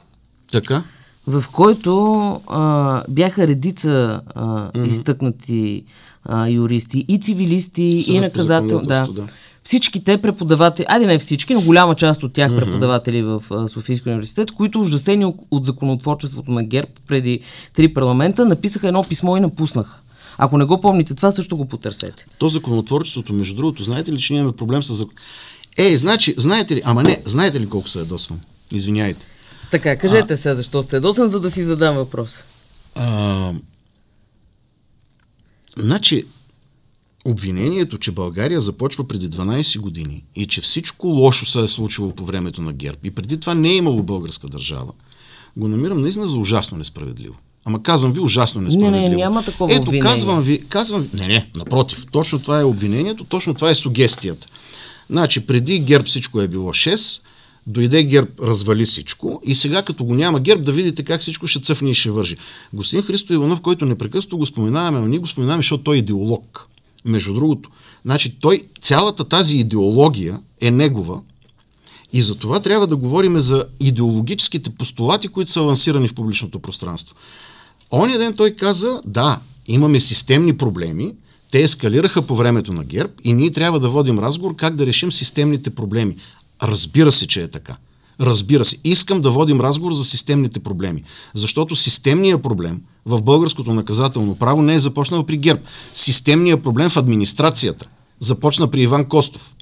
Така? В който а, бяха редица а, изтъкнати а, юристи и цивилисти, и Съвет по наказател. Да. Всички те преподаватели, айде не всички, но голяма част от тях преподаватели в а, Софийския университет, които ужасени от законотворчеството на ГЕРБ преди три парламента, написаха едно писмо и напуснаха. Ако не го помните това, също го потърсете. То законотворчеството, между другото, знаете ли, че ние имаме проблем с закон... Ей, значи, знаете ли, ама не, знаете ли колко се ядосвам? Извиняйте. Така, кажете сега защо сте ядосан, за да си задам въпроса. А, значи, обвинението, че България започва преди 12 години и че всичко лошо се е случило по времето на ГЕРБ и преди това не е имало българска държава, го намирам наистина за ужасно несправедливо. Ама казвам ви ужасно несправедливо. няма такова Ето, обвинение. казвам ви, казвам ви, не, не, напротив, точно това е обвинението, точно това е сугестията. Значи, преди ГЕРБ всичко е било 6, дойде ГЕРБ, развали всичко и сега като го няма ГЕРБ, да видите как всичко ще цъфне и ще вържи. Господин Христо Иванов, който непрекъснато го споменаваме, но ние го споменаваме, защото той е идеолог. Между другото. Значи той, цялата тази идеология е негова и за това трябва да говорим за идеологическите постулати, които са лансирани в публичното пространство. Оня ден той каза, да, имаме системни проблеми, Те ескалираха по времето на ГЕРБ и ние трябва да водим разговор как да решим системните проблеми. Разбира се, че е така. Разбира се, искам да водим разговор за системните проблеми, защото системният проблем в българското наказателно право не е започнал при ГЕРБ. Системният проблем в администрацията започна при Иван Костов.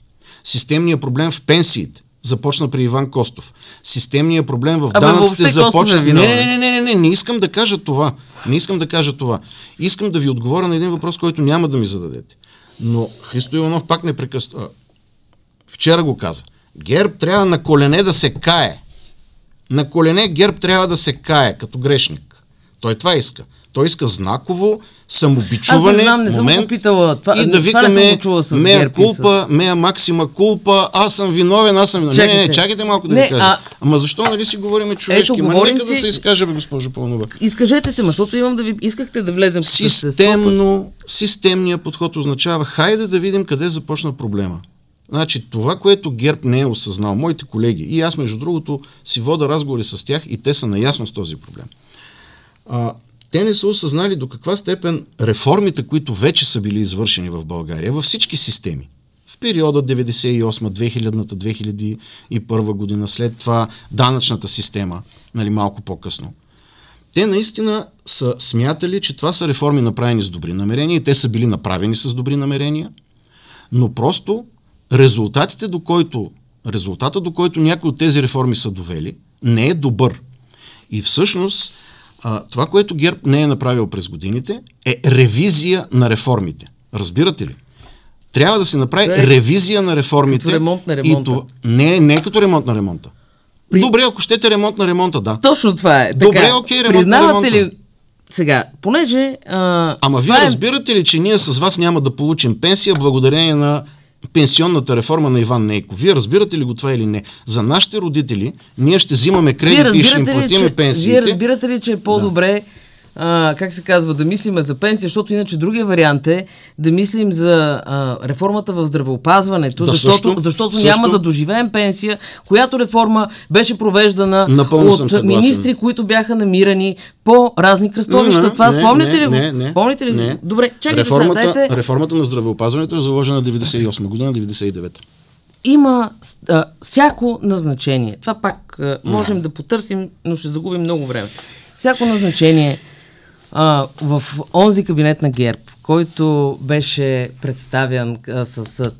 Системният проблем в пенсиите започна при Иван Костов. Системният проблем в данъците започна... Е не, не, не, не, не, не, не искам да кажа това. Не искам да кажа това. Искам да ви отговоря на един въпрос, който няма да ми зададете. Но Христо Иванов пак не прекъсва. Вчера го каза. ГЕРБ трябва на колене да се кае. На колене ГЕРБ трябва да се кае като грешник. Той това иска. Той иска знаково самобичуване, Аз не знам, не съм момент питала. Това, и да викаме мея кулпа, мея максима кулпа, аз съм виновен, аз съм виновен. Чакайте. Не, не, чакайте малко да не, ви кажа. А... Ама защо нали си говорим човешки? Ето, Ма нека си... да се изкаже, бе, госпожо Пълнова. Изкажете се, защото имам да ви... Искахте да влезем Системно, системният подход означава, хайде да видим къде започна проблема. Значи това, което ГЕРБ не е осъзнал, моите колеги, и аз между другото си вода разговори с тях и те са наясно с този проблем. А, те не са осъзнали до каква степен реформите, които вече са били извършени в България, във всички системи, в периода 98-2000-та, 2001 година, след това данъчната система, нали, малко по-късно, те наистина са смятали, че това са реформи направени с добри намерения и те са били направени с добри намерения, но просто резултатите, до който, резултата, до който някои от тези реформи са довели, не е добър. И всъщност а, това, което ГЕРБ не е направил през годините, е ревизия на реформите. Разбирате ли? Трябва да се направи Добре. ревизия на реформите. Като ремонт на ремонта. И това, не, не е като ремонт на ремонта. При... Добре, ако щете ремонт на ремонта, да. Точно това е. Добре, така, окей, ремонт Признавате на ремонта. ли сега, понеже... А, Ама вие е... разбирате ли, че ние с вас няма да получим пенсия благодарение на пенсионната реформа на Иван Нейко. Вие разбирате ли го това или не? За нашите родители ние ще взимаме кредити и ще им платиме пенсиите. Вие разбирате ли, че е по-добре да а, как се казва, да мислиме за пенсия, защото иначе другия вариант е да мислим за а, реформата в здравеопазването, да, защото, също, защото също. няма да доживеем пенсия, която реформа беше провеждана Напълно от министри, които бяха намирани по разни кръстовища. Това не, спомняте ли го? Не, не, Помните ли не. Добре, чакайте реформата, сега, дайте... реформата на здравеопазването е заложена 98 година, 99 има а, всяко назначение. Това пак а, можем да потърсим, но ще загубим много време. Всяко назначение а, в онзи кабинет на ГЕРБ, който беше представян а, с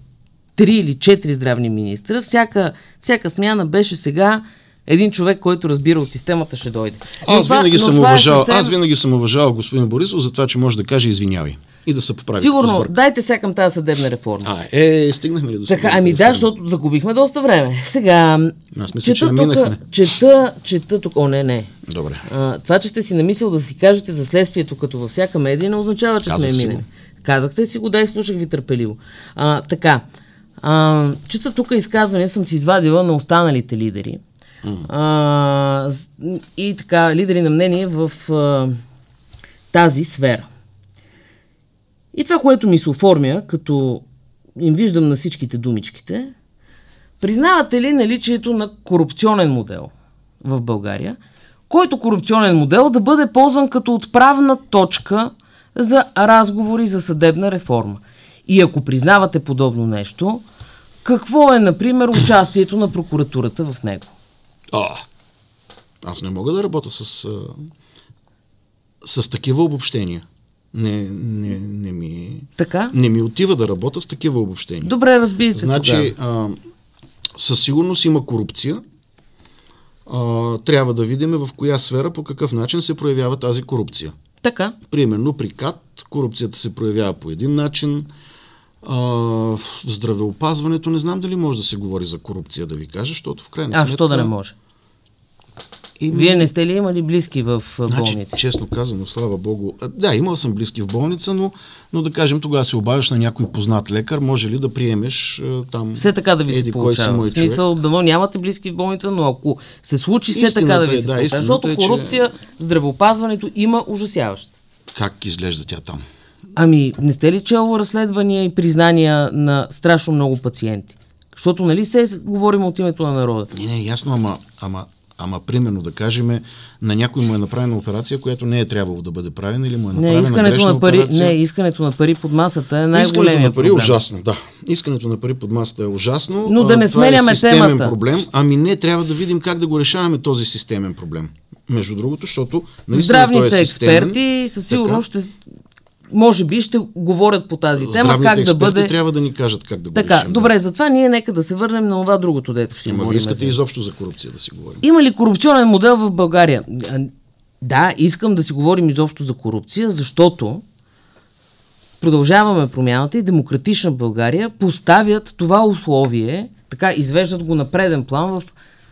три или четири здравни министра, всяка, всяка смяна беше сега един човек, който разбира от системата, ще дойде. аз, това, винаги съм е уважал, съвсем... аз винаги съм уважавал господин Борисов за това, че може да каже извинявай и да се поправи. Сигурно, дайте сега към тази съдебна реформа. А, е, стигнахме ли до Така, ами да, защото загубихме доста време. Сега, аз мисля, чета, че тук, чета, чета тук, о не, не. Добре. А, това, че сте си намислил да си кажете за следствието, като във всяка медия, не означава, че Казах сме минали. Казахте си го, дай слушах ви търпеливо. А, така, а, чета тук изказване, съм си извадила на останалите лидери. Mm. А, и така, лидери на мнение в а, тази сфера. И това, което ми се оформя, като им виждам на всичките думичките, признавате ли наличието на корупционен модел в България, който корупционен модел да бъде ползван като отправна точка за разговори за съдебна реформа? И ако признавате подобно нещо, какво е, например, участието на прокуратурата в него? А, аз не мога да работя с, с такива обобщения не, не, не, ми, така? не ми отива да работя с такива обобщения. Добре, разбирате. Значи, а, със сигурност има корупция. А, трябва да видим в коя сфера, по какъв начин се проявява тази корупция. Така. Примерно при КАТ корупцията се проявява по един начин. А, в здравеопазването не знам дали може да се говори за корупция, да ви кажа, защото в крайна сметка... А, що да не може? И... Вие не сте ли имали близки в болница? Значи, честно казано, слава богу. Да, имал съм близки в болница, но, но да кажем, тогава се обавяш на някой познат лекар, може ли да приемеш там. Все така да ви се получава. Кой си в смисъл, да нямате близки в болница, но ако се случи, все така да ви се е, да, получава. Защото е, корупция че... в здравеопазването има ужасяващ. Как изглежда тя там? Ами, не сте ли чело разследвания и признания на страшно много пациенти? Защото нали се говорим от името на народа? Не, не, ясно, ама, ама Ама, примерно, да кажем, на някой му е направена операция, която не е трябвало да бъде правена или му е направена Не, искането на пари, операция. не, искането на пари под масата е Искането най-големия на пари е ужасно, да. Искането на пари под масата е ужасно. Но да не това сменяме е системен темата. проблем. Ами не, трябва да видим как да го решаваме този системен проблем. Между другото, защото наистина той Здравните е системен. експерти със сигурност ще, може би ще говорят по тази тема, Здравните как да бъде... трябва да ни кажат как да го Така, решим. добре, затова ние нека да се върнем на това другото, дето ще Да. Ама вие говорим. искате изобщо за корупция да си говорим. Има ли корупционен модел в България? Да, искам да си говорим изобщо за корупция, защото продължаваме промяната и демократична България поставят това условие, така извеждат го на преден план в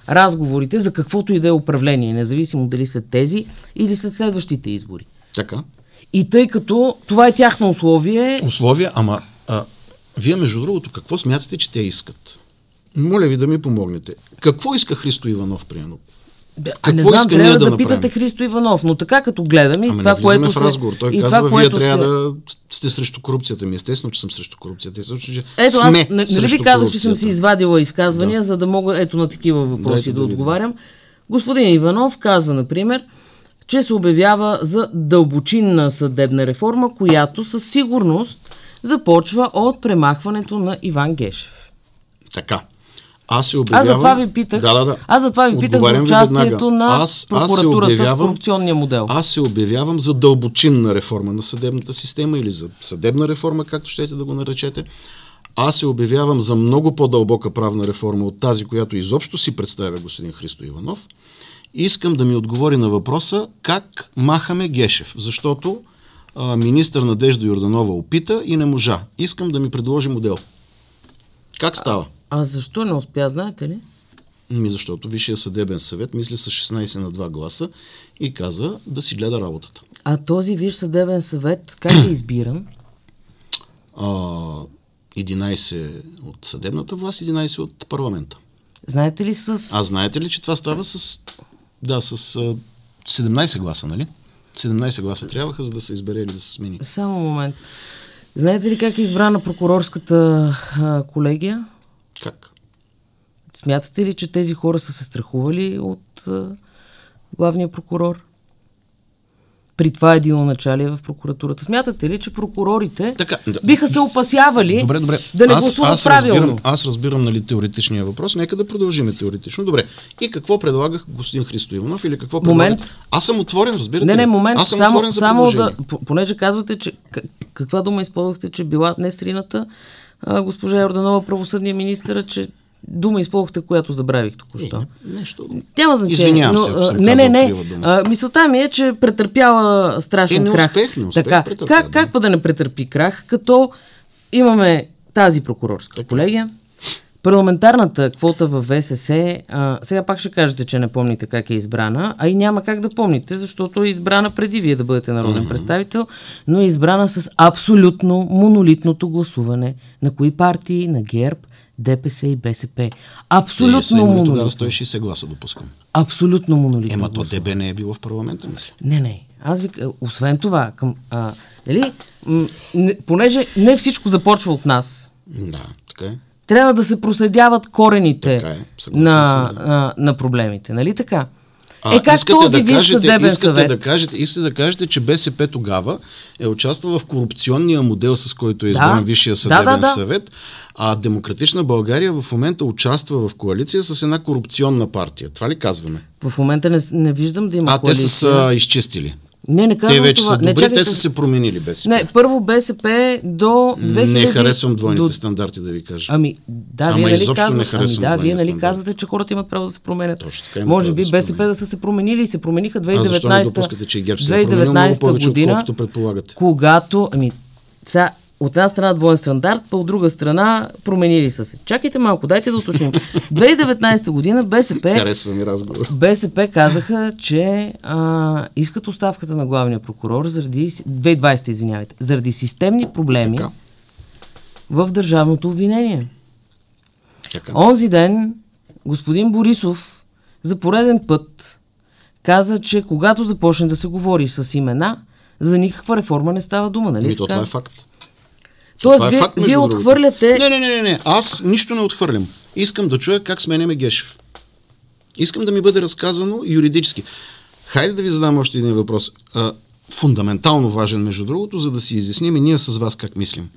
разговорите за каквото и да е управление, независимо дали след тези или след следващите избори. Така. И тъй като това е тяхно условие, Условия, ама а, вие между другото, какво смятате, че те искат? Моля ви да ми помогнете. Какво иска Христо Иванов, примерно? Да, а Какво не знам, иска трябва да, да питате Христо Иванов, но така като гледам и Ами това, не което в разговор. Той и казва, това, вие трябва се... да сте срещу корупцията. Ми естествено, че съм срещу корупцията. Естествено, че Ето, аз, сме не, нали ви казах, че съм си извадила изказвания, да. за да мога ето на такива въпроси Дайте да, да отговарям. Господин Иванов казва, например, че се обявява за дълбочинна съдебна реформа, която със сигурност започва от премахването на Иван Гешев. Така. Аз се обявявам... Аз за това ви питах. Да, да, да. Аз за това ви питах за участието веднага. на аз, аз прокуратурата в обявявам, корупционния модел. Аз се обявявам за дълбочинна реформа на съдебната система или за съдебна реформа, както щете да го наречете. Аз се обявявам за много по-дълбока правна реформа от тази, която изобщо си представя господин Христо Иванов. Искам да ми отговори на въпроса как махаме Гешев, защото а, министър Надежда Йорданова опита и не можа. Искам да ми предложи модел. Как става? А защо не успя, знаете ли? Ми защото Висшия съдебен съвет мисли с 16 на 2 гласа и каза да си гледа работата. А този Виж съдебен съвет как е избиран? А, 11 от съдебната власт, 11 от парламента. Знаете ли с... А знаете ли, че това става с, да, с а, 17 гласа, нали? 17 гласа трябваха, за да се избере или да се смени. Само момент. Знаете ли как е избрана прокурорската а, колегия? Как? Смятате ли, че тези хора са се страхували от а, главния прокурор? При това единоначалие в прокуратурата. Смятате ли, че прокурорите Така, да. биха се опасявали Добре, добре. да не аз, гласуват аз правилно? Разбирам, аз разбирам нали, теоретичния въпрос. Нека да продължим теоретично. Добре. И какво предлагах господин Христо Иванов или какво Момент. предлагат? Аз съм отворен, разбирате Не, не, момент. Аз съм само, отворен за само да, понеже казвате, че каква дума използвахте, че била нестрината а, госпожа Йорданова, правосъдния министър, че дума използвахте, която забравих току-що. Е, нещо. Няма значение. Извинявам но, се, ако съм не, не, не. А, мисълта ми е, че претърпяла страшен Е, не крах. успех, не успех така, претърпя, как, да. как па да не претърпи крах, като имаме тази прокурорска Така. колегия, парламентарната квота в ВСС, а, сега пак ще кажете, че не помните как е избрана, а и няма как да помните, защото е избрана преди вие да бъдете народен представител, но е избрана с абсолютно монолитното гласуване на кои партии, на ГЕРБ, ДПС и БСП. Те Абсолютно тогава монолитно. 160 гласа, допускам. Абсолютно монолитно. Ема то. ДБ не е било в парламента, мисля. Не, не. Аз ви, освен това, към, а, м, не, понеже не всичко започва от нас, Да, така е. трябва да се проследяват корените Така е, на, съм, да. на, на проблемите, нали така? А, е как искате този да кажете, съдебен искате съвет... да кажете, искате да кажете, че БСП тогава е участвал в корупционния модел, с който е избран Да, Висшия да, съдебен да, да. съвет, а Демократична България в момента участва в коалиция с една корупционна партия. Това ли казваме? В момента не, не виждам да има А те коалиция. са а, изчистили. Не, не казвам Те вече това. са не, добри, чакайте. те са се променили БСП. Не, първо БСП до 2000... Не харесвам двойните до... стандарти, да ви кажа. Ами, да, Ама вие нали изобщо не казвате, ами, да, вие нали казвате, че хората имат право да се променят. Точно така, Може би да БСП променят. да са се променили и се промениха 2019 А защо не допускате, че ГЕРБ се е променил много 2019 повече, година, отколкото предполагате? когато, ами, сега, от една страна двоен стандарт, по от друга страна променили са се. Чакайте малко, дайте да уточним. 2019 година БСП Харесва ми разговор. БСП казаха, че а, искат оставката на главния прокурор заради 2020, извинявайте, заради системни проблеми Така. в държавното обвинение. Така. Онзи ден господин Борисов за пореден път каза, че когато започне да се говори с имена, за никаква реформа не става дума, нали? Ми, то това е факт. Тоест, това е факт, вие отхвърляте... Не, не, не, не, не. Аз нищо не отхвърлям. Искам да чуя как сменяме Гешев. Искам да ми бъде разказано юридически. Хайде да ви задам още един въпрос. А, фундаментално важен, между другото, за да си изясним и ние с вас как мислим.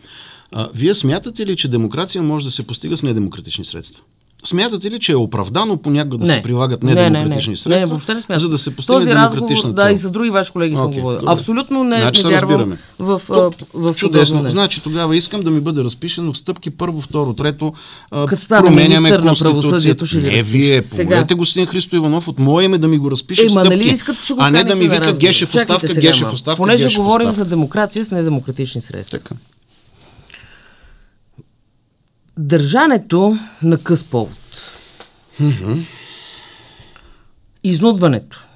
А, вие смятате ли, че демокрация може да се постига с недемократични средства? Смятате ли, че е оправдано понякога да Не. се прилагат Не, не, недемократични не. средства, Не, въобще не смятам. за да се постигне Този демократична разговор, цел? Да, и с други ваши колеги съм Окей, говорил. Абсолютно не, Значи не разбираме. в, а, То- в Чудесно. подобно. Значи тогава искам да ми бъде разпишено в стъпки първо, второ, трето. Като променяме Конституцията. ще Не, вие, помолете господин Христо Иванов от мое име да ми го разпише Е, в ма стъпки. нали искате, ще го а не да ми вика? Гешев оставка, Гешев оставка, Понеже говорим за демокрация с недемократични средства. Държането на къс повод. Изнудването.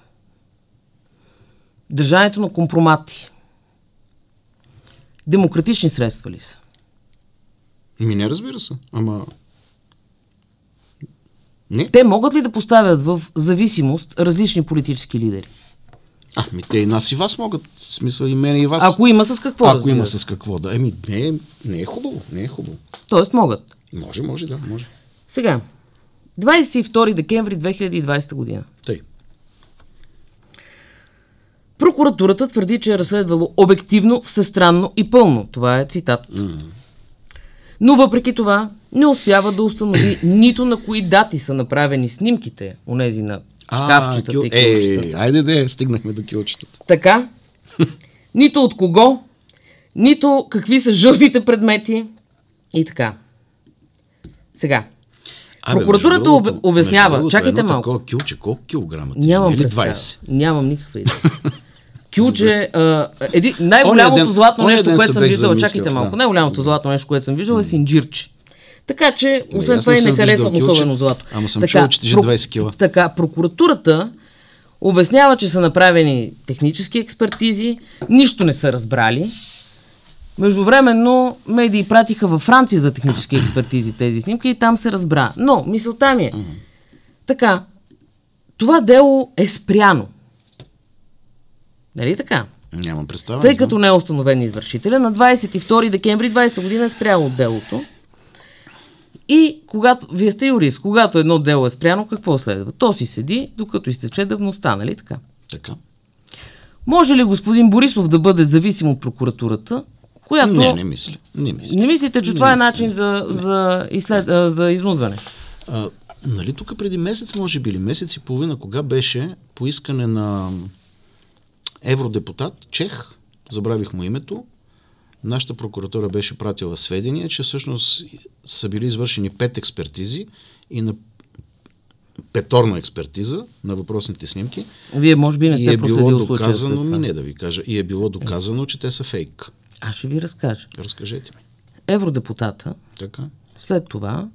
Държането на компромати. Демократични средства ли са? Ми не разбира се. Ама... Не. Те могат ли да поставят в зависимост различни политически лидери? А, ми те и нас и вас могат. В смисъл и мен и вас. Ако има с какво, Ако разбира има с какво да. Еми, не, е- не е хубаво. Не е хубаво. Тоест могат. Може, може, да, може. Сега, 22 декември 2020 година. Тъй. Прокуратурата твърди, че е разследвало обективно, всестранно и пълно. Това е цитат. Но въпреки това не успява да установи нито на кои дати са направени снимките, онези на шкафчетата кил... и килчетата. Е, айде де, стигнахме до килчетата. Така, нито от кого, нито какви са жълтите предмети и така. Сега, Абе, Прокуратурата другото- об- обяснява. другото, Чакайте едно малко. Такова килче, колко килограма? Нямам Или представа. 20? Нямам никаква идея. А, еди, най-голямото златно нещо, което съм виждал, чакайте малко, да. най-голямото златно нещо, което съм виждал е синджирче. Така че, освен аз това и не харесвам виждал особено злато. ама съм така, чувал, че тежи 20 кила. Така, прокуратурата обяснява, че са направени технически експертизи, нищо не са разбрали. Междувременно медии пратиха във Франция за технически експертизи тези снимки и там се разбра. Но мисълта ми е, така, това дело е спряно. Нали така? Нямам представа. Тъй не като не е установен извършителя, на 22 декември 20 година е спряло от делото. И когато, вие сте юрист, когато едно дело е спряно, какво следва? То си седи, докато изтече давността, нали така? Така. Може ли господин Борисов да бъде зависим от прокуратурата, която... Не, не мисля. Не мисля. Не мислите, че Не това е мисля. начин за, за, изслед... а, за изнудване? А, нали тук преди месец, може би, или месец и половина, кога беше по искане на евродепутат, чех, забравих му името, нашата прокуратура беше пратила сведения, че всъщност са били извършени пет експертизи и на петорна експертиза на въпросните снимки. Вие може би не и сте е било доказано, ми не да ви кажа, и е било доказано, че те са фейк. Аз ще ви разкажа. Разкажете ми. Евродепутата Така. След това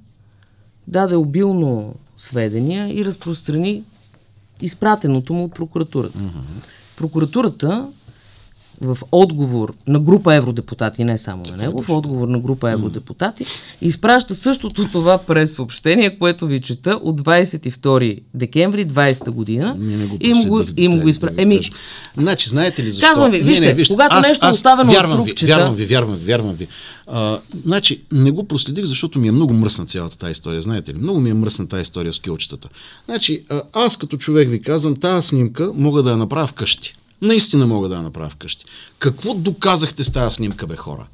даде обилно сведения и разпространи изпратеното му от прокуратурата. Прокуратурата в отговор на група евродепутати, не само на него, в отговор на група евродепутати, изпраща същото това през съобщение, което ви чета от 22 декември 20 година. Ние не го и му го, и му го изпра... да ви Еми. Значи, знаете ли защо? Казвам ви, вижте, когато нещо е оставено от вярвам ви, трупчета- вярвам ви, вярвам ви, вярвам ви. А, значи, не го проследих, защото ми е много мръсна цялата тази история, знаете ли? Много ми е мръсна тази история с килчетата. Значи, аз като човек ви казвам, тази снимка мога да я направя вкъщи. Наистина мога да я направя вкъщи. Какво доказахте с тази снимка, бе хора?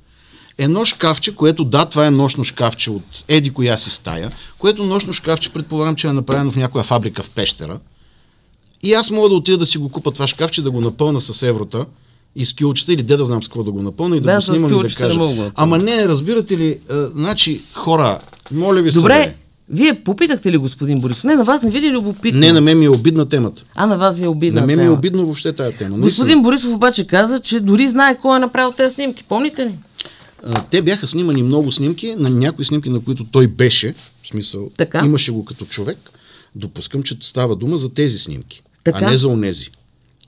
Едно шкафче, което да, това е нощно шкафче от еди коя си стая, което нощно шкафче предполагам, че е направено в някоя фабрика в Пещера. И аз мога да отида да си го купа това шкафче, да го напълна с еврота и с кюлчета или де да знам с какво да го напълна и да Бе, го снимам и да кюлчета не кажа. мога. Ама не, разбирате ли, а, значи хора, моля ви се, Добре. Вие попитахте ли господин Борисов? Не, на вас не ви ли е любопитно? Не, на мен ми е обидна темата. А на вас ви е обидна на мен ми е обидно въобще тая тема. Наистина. Господин Борисов обаче каза, че дори знае кой е направил тези снимки. Помните ли? Те бяха снимани много снимки, на някои снимки, на които той беше, в смисъл, Така. имаше го като човек. Допускам, че става дума за тези снимки, Така. а не за онези.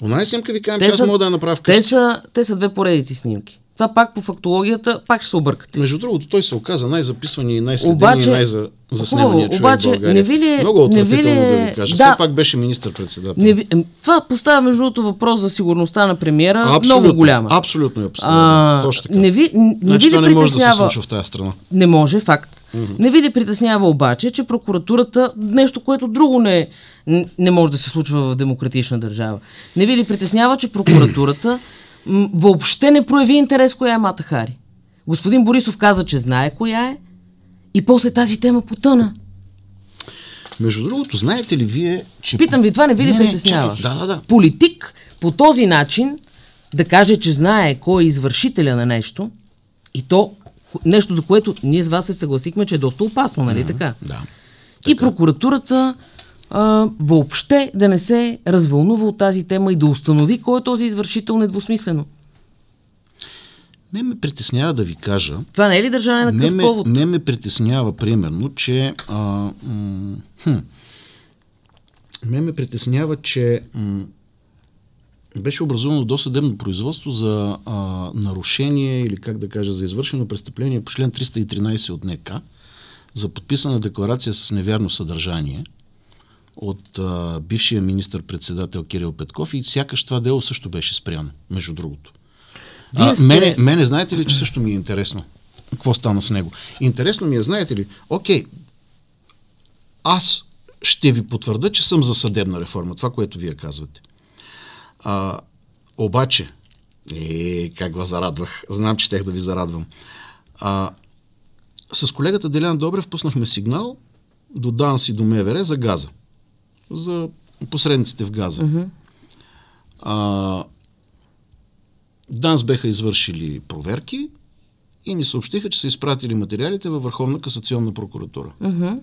Оная снимка ви казвам, че аз мога да я направя те, вкъщи. са, те са две поредици снимки. Това пак по фактологията, пак ще се объркате. Между другото, той се оказа най-записвания и най-следения и най-заснемания човек обаче, в България. не ви ли е- Много не ви ли отвратително е- да ви кажа. да. Все пак беше министър-председател. Не, ви- това поставя между другото въпрос за сигурността на премиера Абсолютно, много голяма. Абсолютно я поставя. да. А, Точно така. не ви, не значи ви това не може да се случва в тази страна. Не може, факт. Mm-hmm. Не ви ли притеснява обаче, че прокуратурата, нещо, което друго не, не може да се случва в демократична държава, не ви ли притеснява, че прокуратурата въобще не прояви интерес коя е Мата Хари? Господин Борисов каза, че знае коя е и после тази тема потъна. Между другото, знаете ли вие, че... Питам ви, това не ви ли притеснява? Да, да, да. Политик по този начин да каже, че знае кой е извършителя на нещо и то нещо, за което ние с вас се съгласихме, че е доста опасно, нали mm-hmm, така? Да. И прокуратурата а, въобще да не се развълнува от тази тема и да установи кой е този извършител недвусмислено. Не ме притеснява да ви кажа. Това не е ли държане на къс повод? Не ме притеснява, примерно, че. А, м- хм, ме ме притеснява, че м- беше образувано досъдебно производство за а, нарушение или как да кажа, за извършено престъпление по член 313 от НК за подписана декларация с невярно съдържание от а, бившия министр-председател Кирил Петков и сякаш това дело също беше спряно, между другото. А, сте... мене, мене, знаете ли, че също ми е интересно? Какво стана с него? Интересно ми е, знаете ли, окей, аз ще ви потвърда, че съм за съдебна реформа, това, което вие казвате. А, обаче, е, как ви зарадвах, знам, че тех да ви зарадвам. А, с колегата Делян Добрев пуснахме сигнал до ДАНС и до МВР за газа. За посредниците в газа. Mm-hmm. А, ДАНС беха извършили проверки и ни съобщиха, че са изпратили материалите във Върховна касационна прокуратура. Mm-hmm.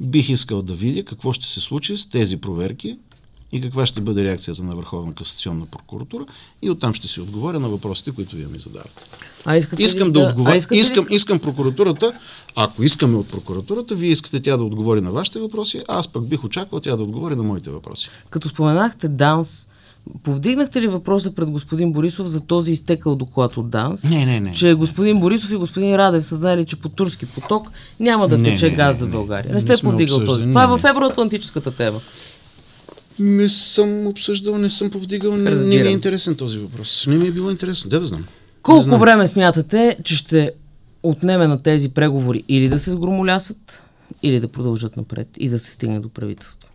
Бих искал да видя какво ще се случи с тези проверки и каква ще бъде реакцията на Върховна касационна прокуратура и оттам ще си отговоря на въпросите, които вие ми задавате. А искам ли да, да отговоря. Искам, ли... искам прокуратурата, ако искаме от прокуратурата, вие искате тя да отговори на вашите въпроси, а аз пък бих очаквал тя да отговори на моите въпроси. Като споменахте ДАНС, Повдигнахте ли въпроса пред господин Борисов за този изтекал доклад от ДАНС? Не, не, не. Че господин Борисов и господин Радев са знали, че по турски поток няма да не, тече не, газ не, за България. Не, не сте повдигал този. Това е в евроатлантическата тема. Не съм обсъждал, не съм повдигал, не, не ми е интересен този въпрос. Не ми е било интересно. Да да знам. Колко знам. време смятате, че ще отнеме на тези преговори или да се сгромолясат, или да продължат напред и да се стигне до правителство?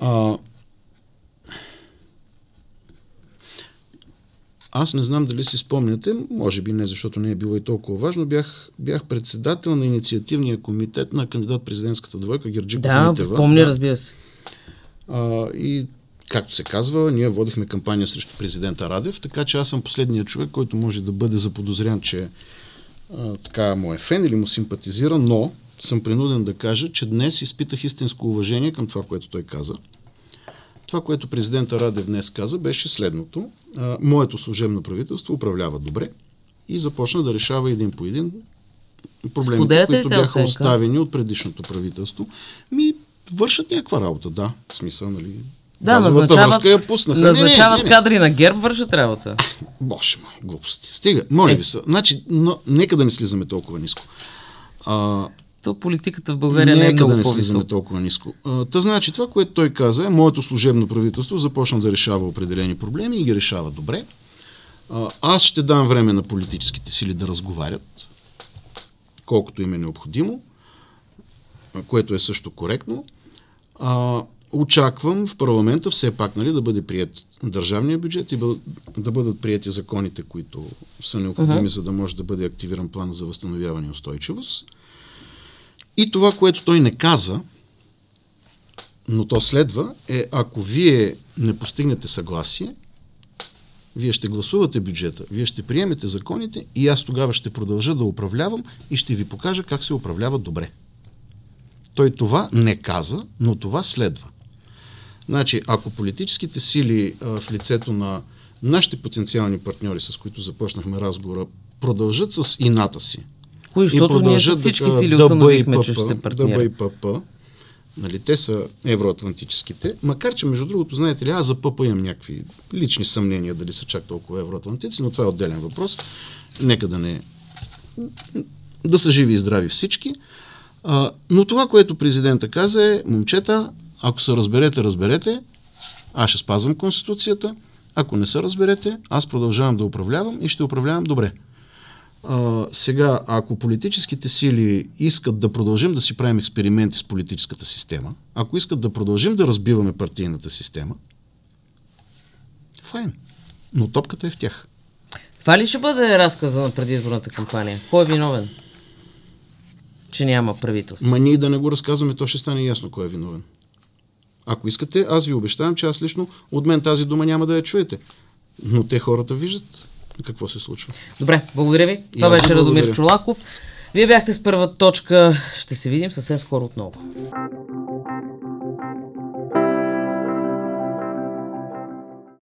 А, аз не знам дали си спомняте, може би не, защото не е било и толкова важно, бях, бях председател на инициативния комитет на кандидат-президентската двойка Герджиков да, Митева. Помня, да, разбира се. А, и както се казва, ние водихме кампания срещу президента Радев, така че аз съм последният човек, който може да бъде заподозрян, че а, така му е фен или му симпатизира, но съм принуден да кажа, че днес изпитах истинско уважение към това, което той каза. Това, което президента Радев днес каза, беше следното. А, моето служебно правителство управлява добре и започна да решава един по един проблемите, Споделяте които бяха оценка? оставени от предишното правителство. Ми, вършат някаква работа, да. В смисъл, нали, да, назначават, връзка я пуснаха. Назначават не, не, не, кадри на герб, вършат работа. Боже мой, глупости. Стига, моля е. ви се. Значи, но, нека да не слизаме толкова ниско. А, то политиката в България не е много да не слизаме толкова ниско. та значи това, което той каза е, моето служебно правителство започна да решава определени проблеми и ги решава добре. Аз ще дам време на политическите сили да разговарят, колкото им е необходимо, което е също коректно. А, очаквам в парламента все пак нали, да бъде прият държавния бюджет и да бъдат прияти законите, които са необходими, uh-huh. за да може да бъде активиран план за възстановяване и устойчивост. И това, което той не каза, но то следва, е ако вие не постигнете съгласие, вие ще гласувате бюджета, вие ще приемете законите и аз тогава ще продължа да управлявам и ще ви покажа как се управлява добре. Той това не каза, но това следва. Значи, ако политическите сили а, в лицето на нашите потенциални партньори, с които започнахме разговора, продължат с ината си, Кои, защото ние с всички сили установихме, че ще се партнира. ДБ нали, те са евроатлантическите, макар че, между другото, знаете ли, аз за ПП имам някакви лични съмнения дали са чак толкова евроатлантици, но това е отделен въпрос. Нека да не... да са живи и здрави всички. А, но това, което президента каза е, момчета, ако се разберете, разберете, аз ще спазвам Конституцията, Ако не се разберете, аз продължавам да управлявам и ще управлявам добре. А, сега, ако политическите сили искат да продължим да си правим експерименти с политическата система, ако искат да продължим да разбиваме партийната система, файн. Но топката е в тях. Това ли ще бъде разказа на предизборната кампания? Кой е виновен? Че няма правителство. Ма ние да не го разказваме, то ще стане ясно кой е виновен. Ако искате, аз ви обещавам, че аз лично от мен тази дума няма да я чуете. Но те хората виждат какво се случва. Добре, благодаря ви. Това беше Радомир. Чолаков. Вие бяхте с първа точка. Ще се видим съвсем скоро отново.